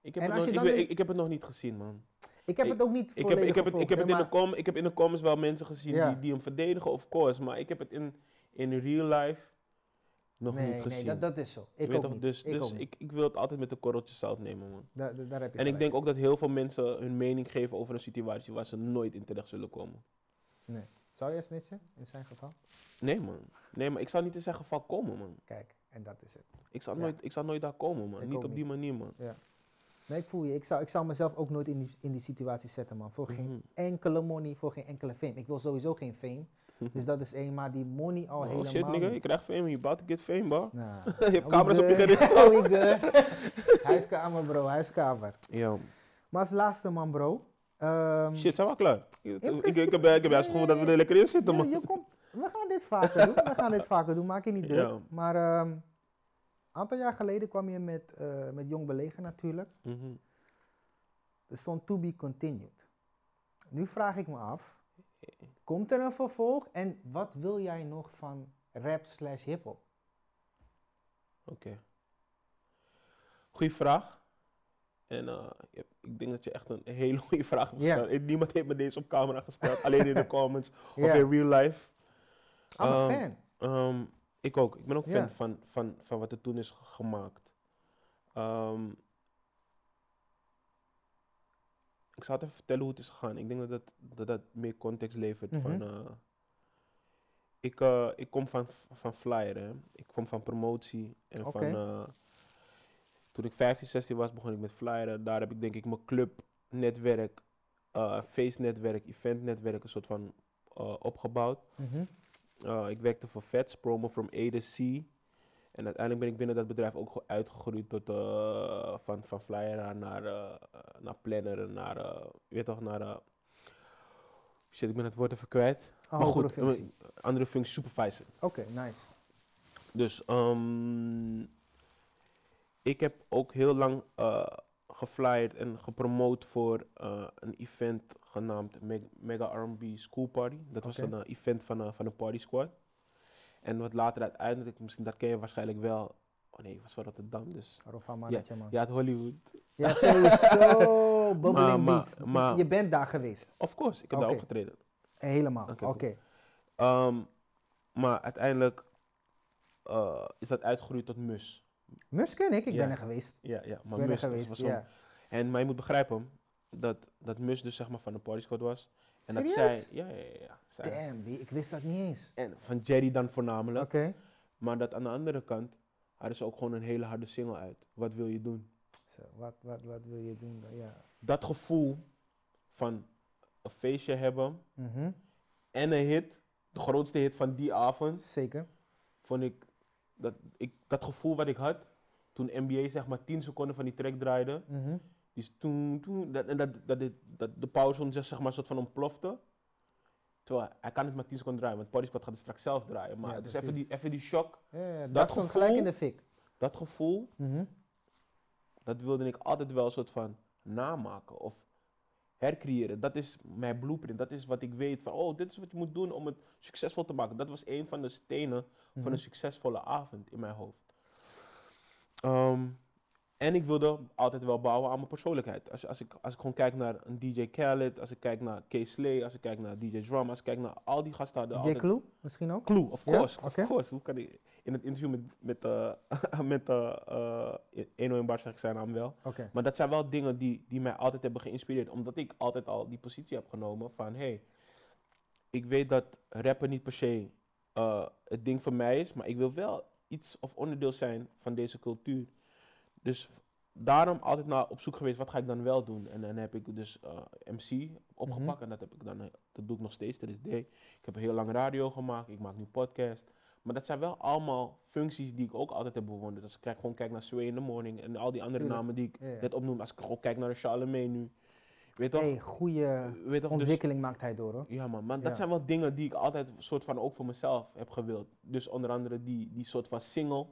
Ik heb, En het nog, ik, ik, ik heb het nog niet gezien, man. Ik heb Ik- het ook niet Ik heb, ik, heb het, ik, heb het in de com, ik heb in de comments wel mensen gezien Ja. die, die hem verdedigen, of course. Maar ik heb het in, in real life nog nee, niet nee, gezien. dat, dat is zo. Ik weet ook niet. Dus, ik dus ook ik, ik wil het altijd met een korreltje zout nemen, man. Daar, heb je En ik denk ook dat heel veel mensen hun mening geven over een situatie waar ze nooit in terecht zullen komen. Zou jij snitchen in zijn geval? Nee, man. Nee, maar ik zou niet in zijn geval komen, man. Kijk, en dat is het. Ik zou, Ja. nooit, ik zou nooit daar komen, man. Ik niet op die manier, man. Nee, Nee, ik voel je. Ik zou, ik zou mezelf ook nooit in die, in die situatie zetten, man. Voor geen Mhm. enkele money, voor geen enkele fame. Ik wil sowieso geen fame. Dus dat is één, maar die money al oh helemaal shit, nigga, je krijgt fame, je about to get fame, bro. Nah. je hebt camera's op je gericht. We good. huiskamer, bro, huiskamer. Ja. Maar als laatste, man, bro. Ehm, Shit, zijn we al klaar? Ik, ik, heb, ik heb juist gevoel dat we er lekker in zitten, man. je komt- we gaan dit vaker doen. We gaan dit vaker doen, maak je niet druk. Ja. Maar een aantal jaar geleden kwam je met, eh, met Jong Belegen natuurlijk. Mhm. Er stond to be continued. Nu vraag ik me af, komt er een vervolg en wat wil jij nog van rap slash hiphop? Oké. Goeie vraag. En eh, ik denk dat je echt een hele goede vraag hebt gesteld. Niemand heeft me deze op camera gesteld, *laughs* alleen in de comments of in real life. I'm Ehm, fan. Ehm, ik ook. Ik ben ook fan van, van, van wat er toen is ge- gemaakt. Ehm, ik zal het even vertellen hoe het is gegaan. Ik denk dat dat, dat, dat meer context levert. van, Mhm. eh, ik, eh, ik kom van, van flyer, hè. Ik kom van promotie. En van, eh, toen ik 15, 16 was, begon ik met flyeren. Daar heb ik denk ik mijn clubnetwerk, eh feestnetwerk, eventnetwerk een soort van opgebouwd. Mhm. Uh, ik werkte voor Vets, promo from A to C. En uiteindelijk ben ik binnen dat bedrijf ook ge- uitgegroeid tot eh, van, van flyer naar, eh, naar planner, naar, je weet toch, naar, shit, ik ben het woord even kwijt. Een maar goed, functie. eh, andere functie, supervisor. Oké, nice. Dus ehm, ik heb ook heel lang geflyerd en gepromoot voor een event genaamd Meg- Mega R&B School Party. Dat was een event van, van de Party Squad. En wat later uiteindelijk, misschien dat ken je waarschijnlijk wel. Oh nee, het was van Rotterdam, dus. Rofa mannetje, man. Ja, het Hollywood. Ja, sowieso. *laughs* Bubbling Beats. maar- je bent daar geweest. Of course, ik heb daar Oké. ook getreden. Helemaal. Oké. Ehm, maar uiteindelijk eh, is dat uitgegroeid tot MUS. Mus ken ik, ik Ja. ben er geweest. Ja, ja, Ik maar ben er MUS was- geweest, was zo'n ja. En, maar je moet begrijpen dat, dat Mus dus zeg maar van de Party Squad was. En dat zij, ja, ja, ja, zij- Damn, ik wist dat niet eens. En van Jerry dan voornamelijk. Oké. Maar dat aan de andere kant hadden ze ook gewoon een hele harde single uit. Wat wil je doen? Zo, wat, wat, wat wil je doen? dan? Ja. Dat gevoel van een feestje hebben Mhm. en een hit, de grootste hit van die avond, Zeker. vond ik dat, ik, dat gevoel wat ik had toen NBA zeg maar 10 seconden van die track draaide. Mhm. Dus toen, toen dat, en dat, dat, dat de pauze zeg maar soort van ontplofte. Terwijl hij kan het maar 10 seconden draaien, want Party Squad gaat het straks zelf draaien. Maar Ja, het is even die, even die shock, Ja, ja, dat gevoel- gelijk in de fik. dat gevoel, Mhm. dat wilde ik altijd wel een soort van namaken of hercreëren. Dat is mijn blueprint, dat is wat ik weet van, oh, dit is wat je moet doen om het succesvol te maken. Dat was een van de stenen Mhm. van een succesvolle avond in mijn hoofd. Ehm, en ik wilde altijd wel bouwen aan mijn persoonlijkheid. Als, als, ik, als ik gewoon kijk naar een DJ Khaled, als ik kijk naar K. Slay, als ik kijk naar DJ Drum, als ik kijk naar al die gasten DJ altijd... Clue, misschien ook? Clue, of course, Oké. of course. Hoe kan ik in het interview met, met, eh *laughs* met uh, uh, Eno en Bar zeg ik zijn naam wel. Oké. Maar dat zijn wel dingen die, die mij altijd hebben geïnspireerd. Omdat ik altijd al die positie heb genomen van... Hey, ik weet dat rappen niet per se het ding voor mij is. Maar ik wil wel iets of onderdeel zijn van deze cultuur. Dus daarom altijd naar op zoek geweest. Wat ga ik dan wel doen? En dan heb ik dus eh, MC opgepakt. En dat, heb ik dan, dat doe ik nog steeds. Dat is day. Ik heb heel lang radio gemaakt. Ik maak nu podcast. Maar dat zijn wel allemaal functies die ik ook altijd heb bewonderd. Als ik kijk, gewoon kijk naar Sway in the Morning en al die andere Tuurlijk. namen die ik Ja, ja. net opnoem. Als ik gewoon kijk naar de Charlemagne nu. Weet? Hey, goede? Dus, ontwikkeling maakt hij door hoor. ja man, maar dat zijn wel dingen die ik altijd soort van ook voor mezelf heb gewild. Dus onder andere die, die soort van single,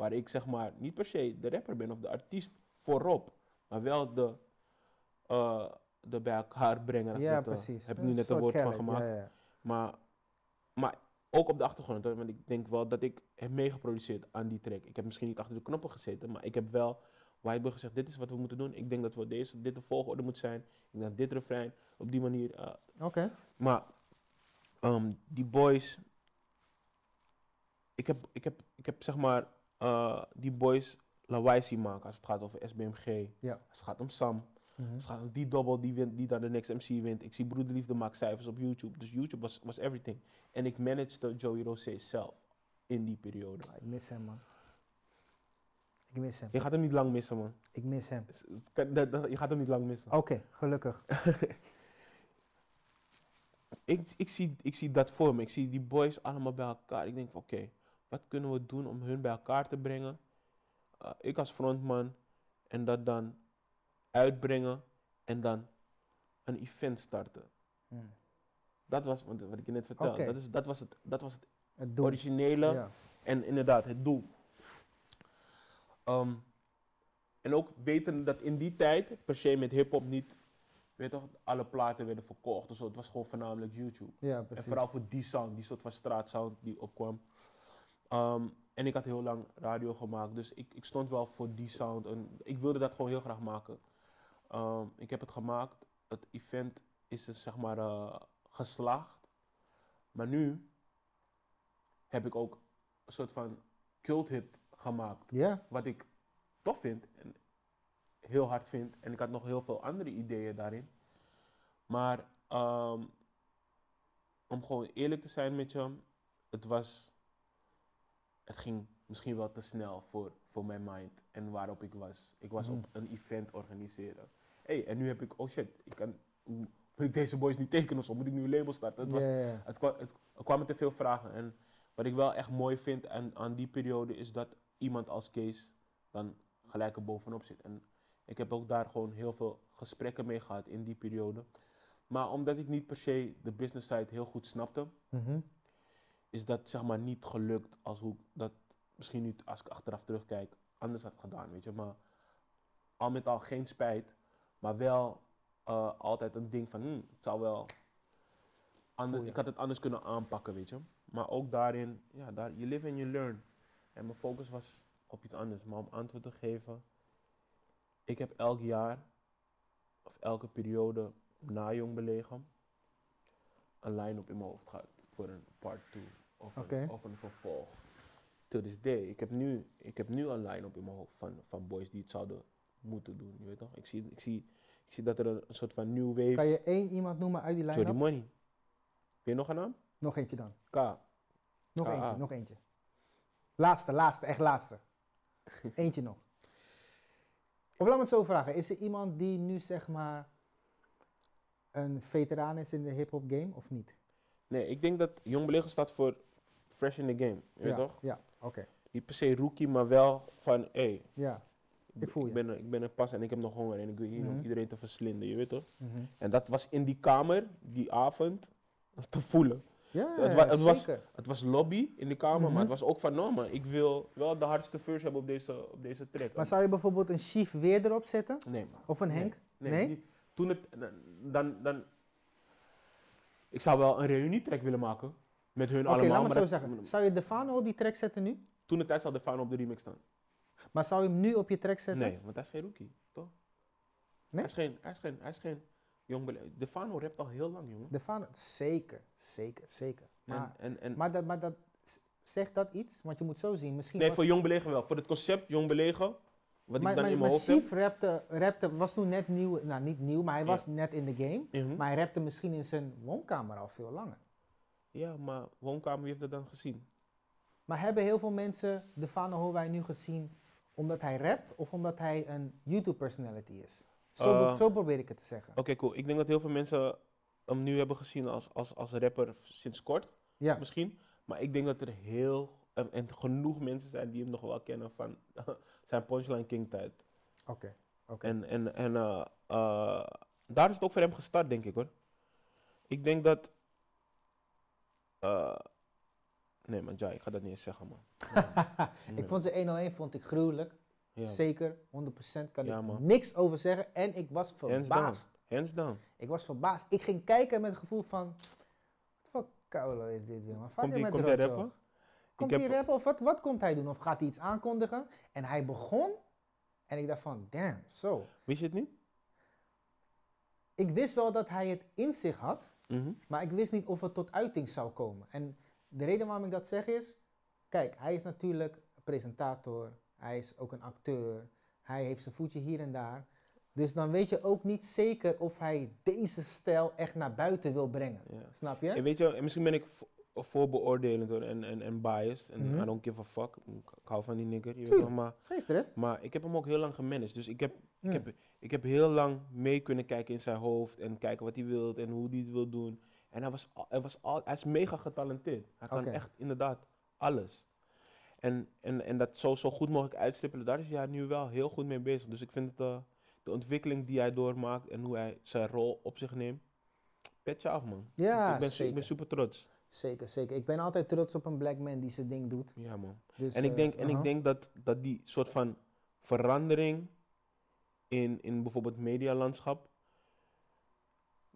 waar ik zeg maar niet per se de rapper ben of de artiest voorop, maar wel de, eh, de bij elkaar brengen. Ja, eh, precies. heb ik nu net een woord van gemaakt. Ja, ja. Maar, maar ook op de achtergrond, hoor, want ik denk wel dat ik heb meegeproduceerd aan die track. Ik heb misschien niet achter de knoppen gezeten, maar ik heb wel Whiteburg gezegd, dit is wat we moeten doen. Ik denk dat we deze, dit de volgorde moet zijn. Ik denk dat dit refrein op die manier. eh, Oké. maar ehm, die boys, ik heb, ik heb, ik heb zeg maar eh, die boys lawaai zien maken als het gaat over SBMG. Ja. Als het gaat om Sam. Mhm. Als het gaat om die dobbel die, wint, die dan de next MC wint. Ik zie Broederliefde maakt cijfers op YouTube. Dus YouTube was, was everything. En ik managede Joey Rosé zelf in die periode. Ah, Ik mis hem man. Ik mis hem. Je gaat hem niet lang missen, man. Ik mis hem. Je gaat hem niet lang missen. Oké, gelukkig. *laughs* ik, ik, zie, ik zie dat voor me. Ik zie die boys allemaal bij elkaar. Ik denk oké, wat kunnen we doen om hun bij elkaar te brengen? Uh, ik als frontman en dat dan uitbrengen en dan een event starten. Hmm. Dat was wat, wat ik je net vertelde. Dat, is, dat, was het, dat was het originele Ja. en inderdaad het doel. Ehm, en ook weten dat in die tijd, per se met hip-hop niet, weet toch, alle platen werden verkocht. Dus het was gewoon voornamelijk YouTube. ja, En vooral voor die sound, die soort van straatsound die opkwam. Ehm, en ik had heel lang radio gemaakt, dus ik, ik stond wel voor die sound. En ik wilde dat gewoon heel graag maken. Ehm, ik heb het gemaakt. Het event is dus zeg maar eh, geslaagd. Maar nu heb ik ook een soort van cult hit gemaakt. Wat ik tof vind en heel hard vind. En ik had nog heel veel andere ideeën daarin. Maar ehm, om gewoon eerlijk te zijn met je, het was, het ging misschien wel te snel voor, voor mijn mind en waarop ik was. Ik was op een event organiseren. hey, en nu heb ik, oh shit, ik kan, moet ik deze boys niet tekenen of zo? Moet ik nu een label starten? Het was, het, kwa- het, er kwamen te veel vragen. En wat ik wel echt mooi vind aan, aan die periode is dat iemand als Kees dan gelijk er bovenop zit. En ik heb ook daar gewoon heel veel gesprekken mee gehad in die periode. Maar omdat ik niet per se de business side heel goed snapte, Mhm. Is dat zeg maar niet gelukt als hoe ik dat misschien niet als ik achteraf terugkijk anders had gedaan, weet je. Maar al met al geen spijt, maar wel eh, altijd een ding van, hmm, het zou wel anders, ik had het anders kunnen aanpakken, weet je. Maar ook daarin, ja, daar, you live and you learn. En mijn focus was op iets anders. Maar om antwoord te geven, ik heb elk jaar of elke periode na Jong Belegen een line-up in mijn hoofd gehad voor een part 2 of, een, of een vervolg. To this day. Ik heb nu, ik heb nu een line-up in mijn hoofd van, van boys die het zouden moeten doen. Je weet toch? Ik zie, ik zie, ik zie dat er een, een soort van new wave. Kan je één iemand noemen uit die Jody line-up? Money. Weet je nog een naam? Nog eentje dan. K. Nog eentje, nog eentje. Laatste, laatste, echt laatste. *laughs* Eentje nog. Of laat me het zo vragen. Is er iemand die nu zeg maar een veteraan is in de hip-hop game of niet? Nee, ik denk dat Jong staat voor fresh in the game. Je weet ja, toch? ja, oké. Niet per se rookie, maar wel van, hé, hey, Ja. Ik voel je. ben, er- ik ben er pas en ik heb nog honger en ik wil hier Mhm. om iedereen te verslinden, je weet toch? Mhm. En dat was in die kamer, die avond, te voelen. Ja, Het wa- het was- zeker. Het was lobby in de kamer, Mhm. maar het was ook van, no man, ik wil wel de hardste verse hebben op deze, op deze track. Maar zou je bijvoorbeeld een Chief weer erop zetten? Nee man. Of een. Henk? Nee, Nee? toen het, dan, dan, ik zou wel een reunietrack willen maken. Met hun Oké, allemaal. laat me maar zo zeggen. Zou je Defano op die track zetten nu? Toen de tijd zal de Fano op de remix staan. Maar zou je hem nu op je track zetten? Nee, want hij is geen rookie, toch? Nee? Hij is geen, hij is geen, hij is geen jong bele- De Fano rapt al heel lang, jongen. Defano, zeker, zeker, zeker. Maar, en, en, en, maar, dat, maar dat, zegt dat iets? Want je moet zo zien, misschien nee, was voor jong belegen wel. Voor het concept jong belegen, wat maar, ik dan maar, in mijn hoofd heb. Chief rapte, rapte, was toen net nieuw, nou niet nieuw, maar hij Ja. was net in de game. Mhm. Maar hij rapte misschien in zijn woonkamer al veel langer. Ja, maar woonkamer, wie heeft dat dan gezien? Maar hebben heel veel mensen de Fano nu gezien omdat hij rapt of omdat hij een YouTube-personality is? Zo, Eh, zo probeer ik het te zeggen. Oké, cool. Ik denk dat heel veel mensen hem nu hebben gezien als, als, als rapper sinds kort. Ja, misschien. Maar ik denk dat er heel en, en genoeg mensen zijn die hem nog wel kennen van *laughs* zijn Punchline King tijd. oké. oké. En, en, en eh, eh, daar is het ook voor hem gestart, denk ik hoor. Ik denk dat. Eh, nee, man, Jai, ik ga dat niet eens zeggen, man. Nee, *laughs* ik vond zijn 101 vond ik gruwelijk. ja, Zeker, 100% kan Ja, ik man. niks over zeggen. En ik was verbaasd. Hands down. Ik was verbaasd. Ik ging kijken met het gevoel van, wat voor koulo is dit weer? man? Komt hij met komt hij rappen? Komt hij rappen of wat, wat komt hij doen? Of gaat hij iets aankondigen? En hij begon en ik dacht van, damn, zo. Wist je het niet? Ik wist wel dat hij het in zich had, Mhm. maar ik wist niet of het tot uiting zou komen. En de reden waarom ik dat zeg is, kijk, hij is natuurlijk presentator, hij is ook een acteur, hij heeft zijn voetje hier en daar. Dus dan weet je ook niet zeker of hij deze stijl echt naar buiten wil brengen. Ja. Snap je? En weet je, en misschien ben ik voorbeoordelend hoor, en, en, en biased. En Mhm. I don't give a fuck. Ik, hou van die nigger, je weet toch, maar, maar ik heb hem ook heel lang gemanaged. Dus ik heb, Mm. ik, heb, ik heb heel lang mee kunnen kijken in zijn hoofd en kijken wat hij wil en hoe hij het wil doen. En hij, was, hij, was al, hij is mega getalenteerd. Hij kan echt inderdaad alles. En, en, en dat zo, zo goed mogelijk uitstippelen, daar is hij nu wel heel goed mee bezig. Dus ik vind het, eh, de ontwikkeling die hij doormaakt en hoe hij zijn rol op zich neemt, petje af man. Ja, ik, ben, su- ik zeker. ben super trots. Zeker, zeker. Ik ben altijd trots op een black man die zijn ding doet. Ja man. Dus, En ik eh, denk, en ik aha. denk dat, dat die soort van verandering in, in bijvoorbeeld medialandschap,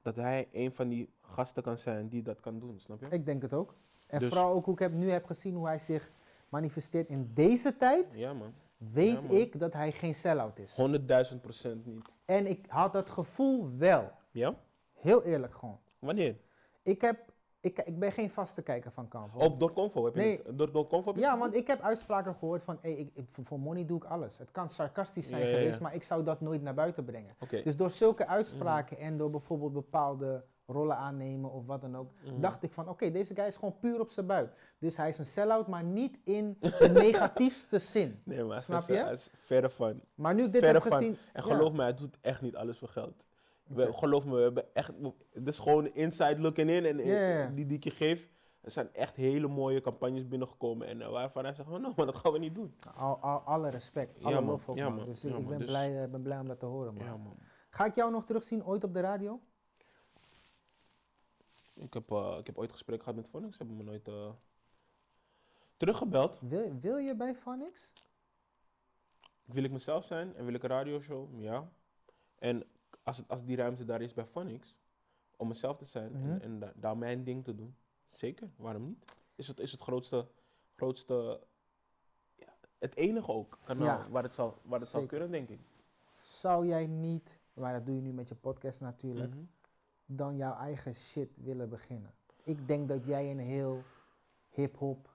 dat hij een van die gasten kan zijn die dat kan doen, snap je? Ik denk het ook. En Dus- vooral ook hoe ik heb, nu heb gezien hoe hij zich manifesteert in deze tijd, Ja man, weet Ja, man. ik dat hij geen sell-out is. 100.000 procent niet. En ik had dat gevoel wel. Ja? Heel eerlijk gewoon. Wanneer? Ik, heb, ik, ik ben geen vaste kijker van Canvo. Op door Convo heb je Nee. het? Door, door Convo heb je Ja, want ik heb uitspraken gehoord van, hey, ik, ik- voor money doe ik alles. Het kan sarcastisch zijn Ja, ja, geweest, maar ik zou dat nooit naar buiten brengen. Dus door zulke uitspraken en door bijvoorbeeld bepaalde rollen aannemen of wat dan ook, Mhm. dacht ik van, oké, deze guy is gewoon puur op zijn buik. Dus hij is een sell-out, maar niet in de *laughs* negatiefste zin. Nee, maar Snap is- je? is verre van. Maar nu ik dit Verre heb van. gezien... En geloof me, hij doet echt niet alles voor geld. We, geloof me, we hebben echt, het is gewoon inside looking in en Ja, ja, ja. die die ik je geef. Er zijn echt hele mooie campagnes binnengekomen en eh, waarvan hij zegt, oh, no, maar dat gaan we niet doen. Al, al, alle respect, Ja, alle man. lof ook, Ja, man. Dus Ja, ik, man. ben, Dus- blij, eh, ben blij om dat te horen, man. Ja, man. Ga ik jou nog terugzien ooit op de radio? Ik heb, eh, ik heb ooit gesprek gehad met Phonics, ze hebben me nooit teruggebeld. Wil, wil je bij Phonics? Wil ik mezelf zijn en wil ik een radioshow? Ja. En als, het, als die ruimte daar is bij Phonics, om mezelf te zijn Mhm. en, en da- daar mijn ding te doen, zeker, waarom niet? Is het, is het grootste, grootste ja, het enige ook kanaal Ja. waar het, zal, waar het zal kunnen, denk ik. Zou jij niet, maar dat doe je nu met je podcast natuurlijk, Mhm. dan jouw eigen shit willen beginnen? Ik denk dat jij een heel hip-hop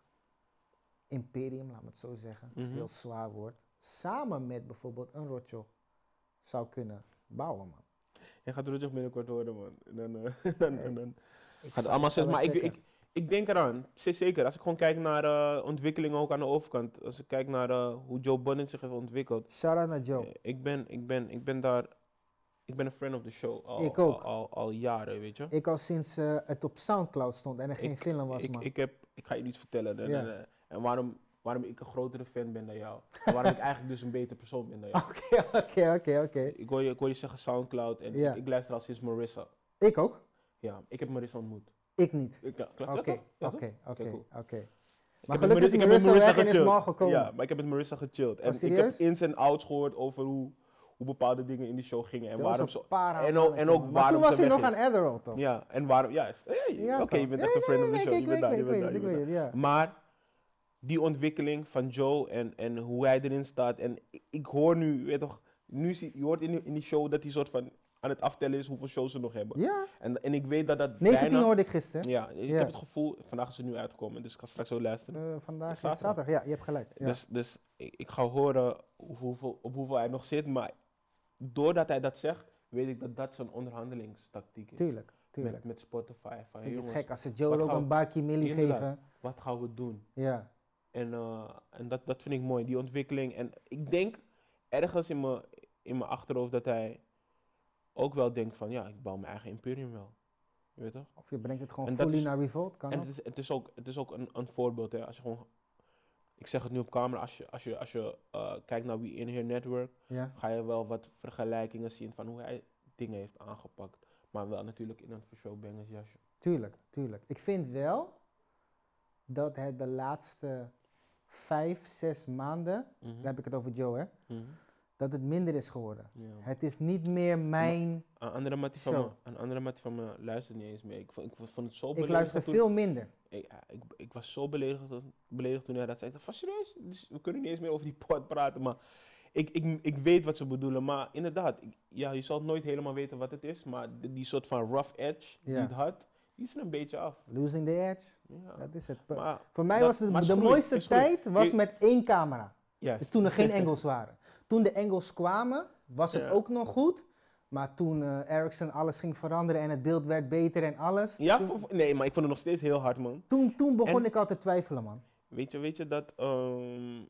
imperium, laat me het zo zeggen, dat is een Mhm. heel zwaar woord, samen met bijvoorbeeld een Rotjoch zou kunnen bouwen, man. Je gaat rustig binnenkort horen, man. En dan, eh, *laughs* dan, Hey, dan, gaat allemaal zes. Maar ik, ik, ik denk eraan, zeker. Als ik gewoon kijk naar eh, ontwikkelingen ook aan de overkant. Als ik kijk naar eh, hoe Joe Budden zich heeft ontwikkeld. Shout-out naar Joe. Ik ben, ik ben, ik ben daar, ik ben een friend of the show al, Ik ook. Al, al, al jaren, weet je. Ik al sinds het op Soundcloud stond en er geen Ik- film was, ik, man. ik, heb, ik ga je iets vertellen. En, Ja. en, en waarom, waarom ik een grotere fan ben dan jou. En waarom ik eigenlijk dus een betere persoon ben dan jou. *laughs* Oké, oké, oké, oké. Ik hoor je, ik hoor je zeggen Soundcloud en Ja. ik, ik luister al sinds Marissa. Ik ook? Ja, ik heb Marissa ontmoet. Ik niet. Ik, ja, klopt, Oké, oké, oké, cool. oké. Maar heb met gelukkig is Marissa- ik heb met Marissa weg en is gechilled. mal gekomen. Ja, maar ik heb met Marissa gechilled. En Oh, ik heb serieus? ins en outs gehoord over hoe, hoe bepaalde dingen in die show gingen. En waarom een zo... para en ook- mannetje, en ook man. waarom toen ze was hij weg nog is. aan Adderall, toch? Ja, en waarom... Ja, is- hey, Ja, oké, je bent echt een friend of the show. ik Je bent daar, je bent daar, je bent daar. Maar die ontwikkeling van Joe en, en hoe hij erin staat. En ik, ik hoor nu, weet toch, nu zie, je hoort in die, in die show dat hij soort van aan het aftellen is hoeveel shows ze nog hebben. Ja, En, en ik weet dat dat 19 bijna... hoorde ik gisteren. Ja, ik Ja. heb het gevoel, vandaag is het nu uitgekomen, dus ik ga straks zo luisteren. Eh, vandaag is Zaterdag. zaterdag. Ja, je hebt gelijk. Ja. Dus, dus ik, ik ga horen hoe- hoeveel, op hoeveel hij nog zit, maar doordat hij dat zegt, weet ik dat dat zijn onderhandelingstactiek is. tuurlijk, tuurlijk. Met, met Spotify. Van, Vind je het jongens, gek als ze Joe ook een millie Inderdaad. geven? wat gaan we doen? Ja, En, eh, en dat, dat vind ik mooi, die ontwikkeling. En ik denk ergens in mijn in mijn achterhoofd dat hij ook wel denkt van, ja, ik bouw mijn eigen imperium wel. Je weet toch? of je brengt het gewoon fully is- naar Revolt, kan En het is, het is ook, het is ook een, een voorbeeld, hè. Als je gewoon, ik zeg het nu op camera, als je, als je, als je eh, kijkt naar wie in Here Network, Ja, ga je wel wat vergelijkingen zien van hoe hij dingen heeft aangepakt. Maar wel natuurlijk in een for show bangers jasje. tuurlijk, tuurlijk. Ik vind wel dat het de laatste vijf, zes maanden, dan heb ik het over Joe hè, Mhm. dat het minder is geworden. Ja. Het is niet meer mijn, Een andere mattie van me, een andere mattie van me luistert niet eens mee. Ik vond, ik vond het zo ik beledigend luister toen- veel minder. Ik, ik, ik was zo beledigd, beledigd toen hij dat zei. Ik dacht van serieus? Dus we kunnen niet eens meer over die pot praten. Maar ik, ik, ik weet wat ze bedoelen. Maar inderdaad, ik- ja, je zal nooit helemaal weten wat het is. Maar die, die soort van rough edge die het had, is er een beetje af. Losing the edge, Ja. dat is het. Maar, Voor mij dat- was het de mooiste is tijd was met één camera. Dus toen er geen *laughs* Engels waren. Toen de Engels kwamen, was het Ja. ook nog goed. Maar toen eh Ericsson alles ging veranderen en het beeld werd beter en alles. Ja, toen, nee, maar ik vond het nog steeds heel hard, man. toen, toen begon En- ik al te twijfelen, man. Weet je, weet je dat. ehm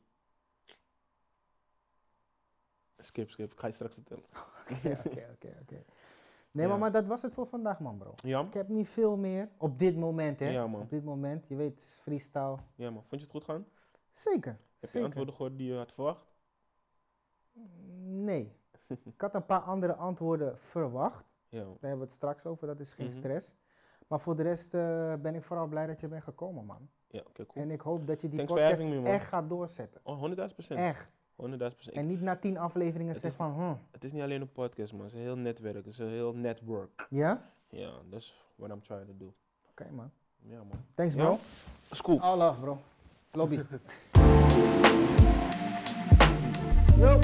Skip, skip. Ik ga je straks vertellen. *laughs* Oké, oké, oké. Nee, Ja. maar, maar dat was het voor vandaag, man, bro. Ja, Ik heb niet veel meer op dit moment, hè? Ja, man. Op dit moment, je weet, freestyle. ja, man. Vond je het goed gaan? Zeker. Heb je zeker. antwoorden gehoord die je had verwacht? Nee. *laughs* ik had een paar andere antwoorden verwacht. Ja. Daar hebben we het straks over, dat is geen Mhm. stress. Maar voor de rest eh, ben ik vooral blij dat je bent gekomen, man. Ja, oké, cool. En ik hoop dat je die Thanks podcast me, echt gaat doorzetten. Oh, 100.000 procent. Echt. 100.000 procent. En niet na tien afleveringen Het zeg is- van, hm, Het is niet alleen een podcast, man. Het is een heel netwerk. Het is een heel network. ja? Ja, that's what I'm trying to do. Oké, man. Ja, man. Thanks, Ja? bro. Cool. All love, bro. Lobby. *laughs* Yo.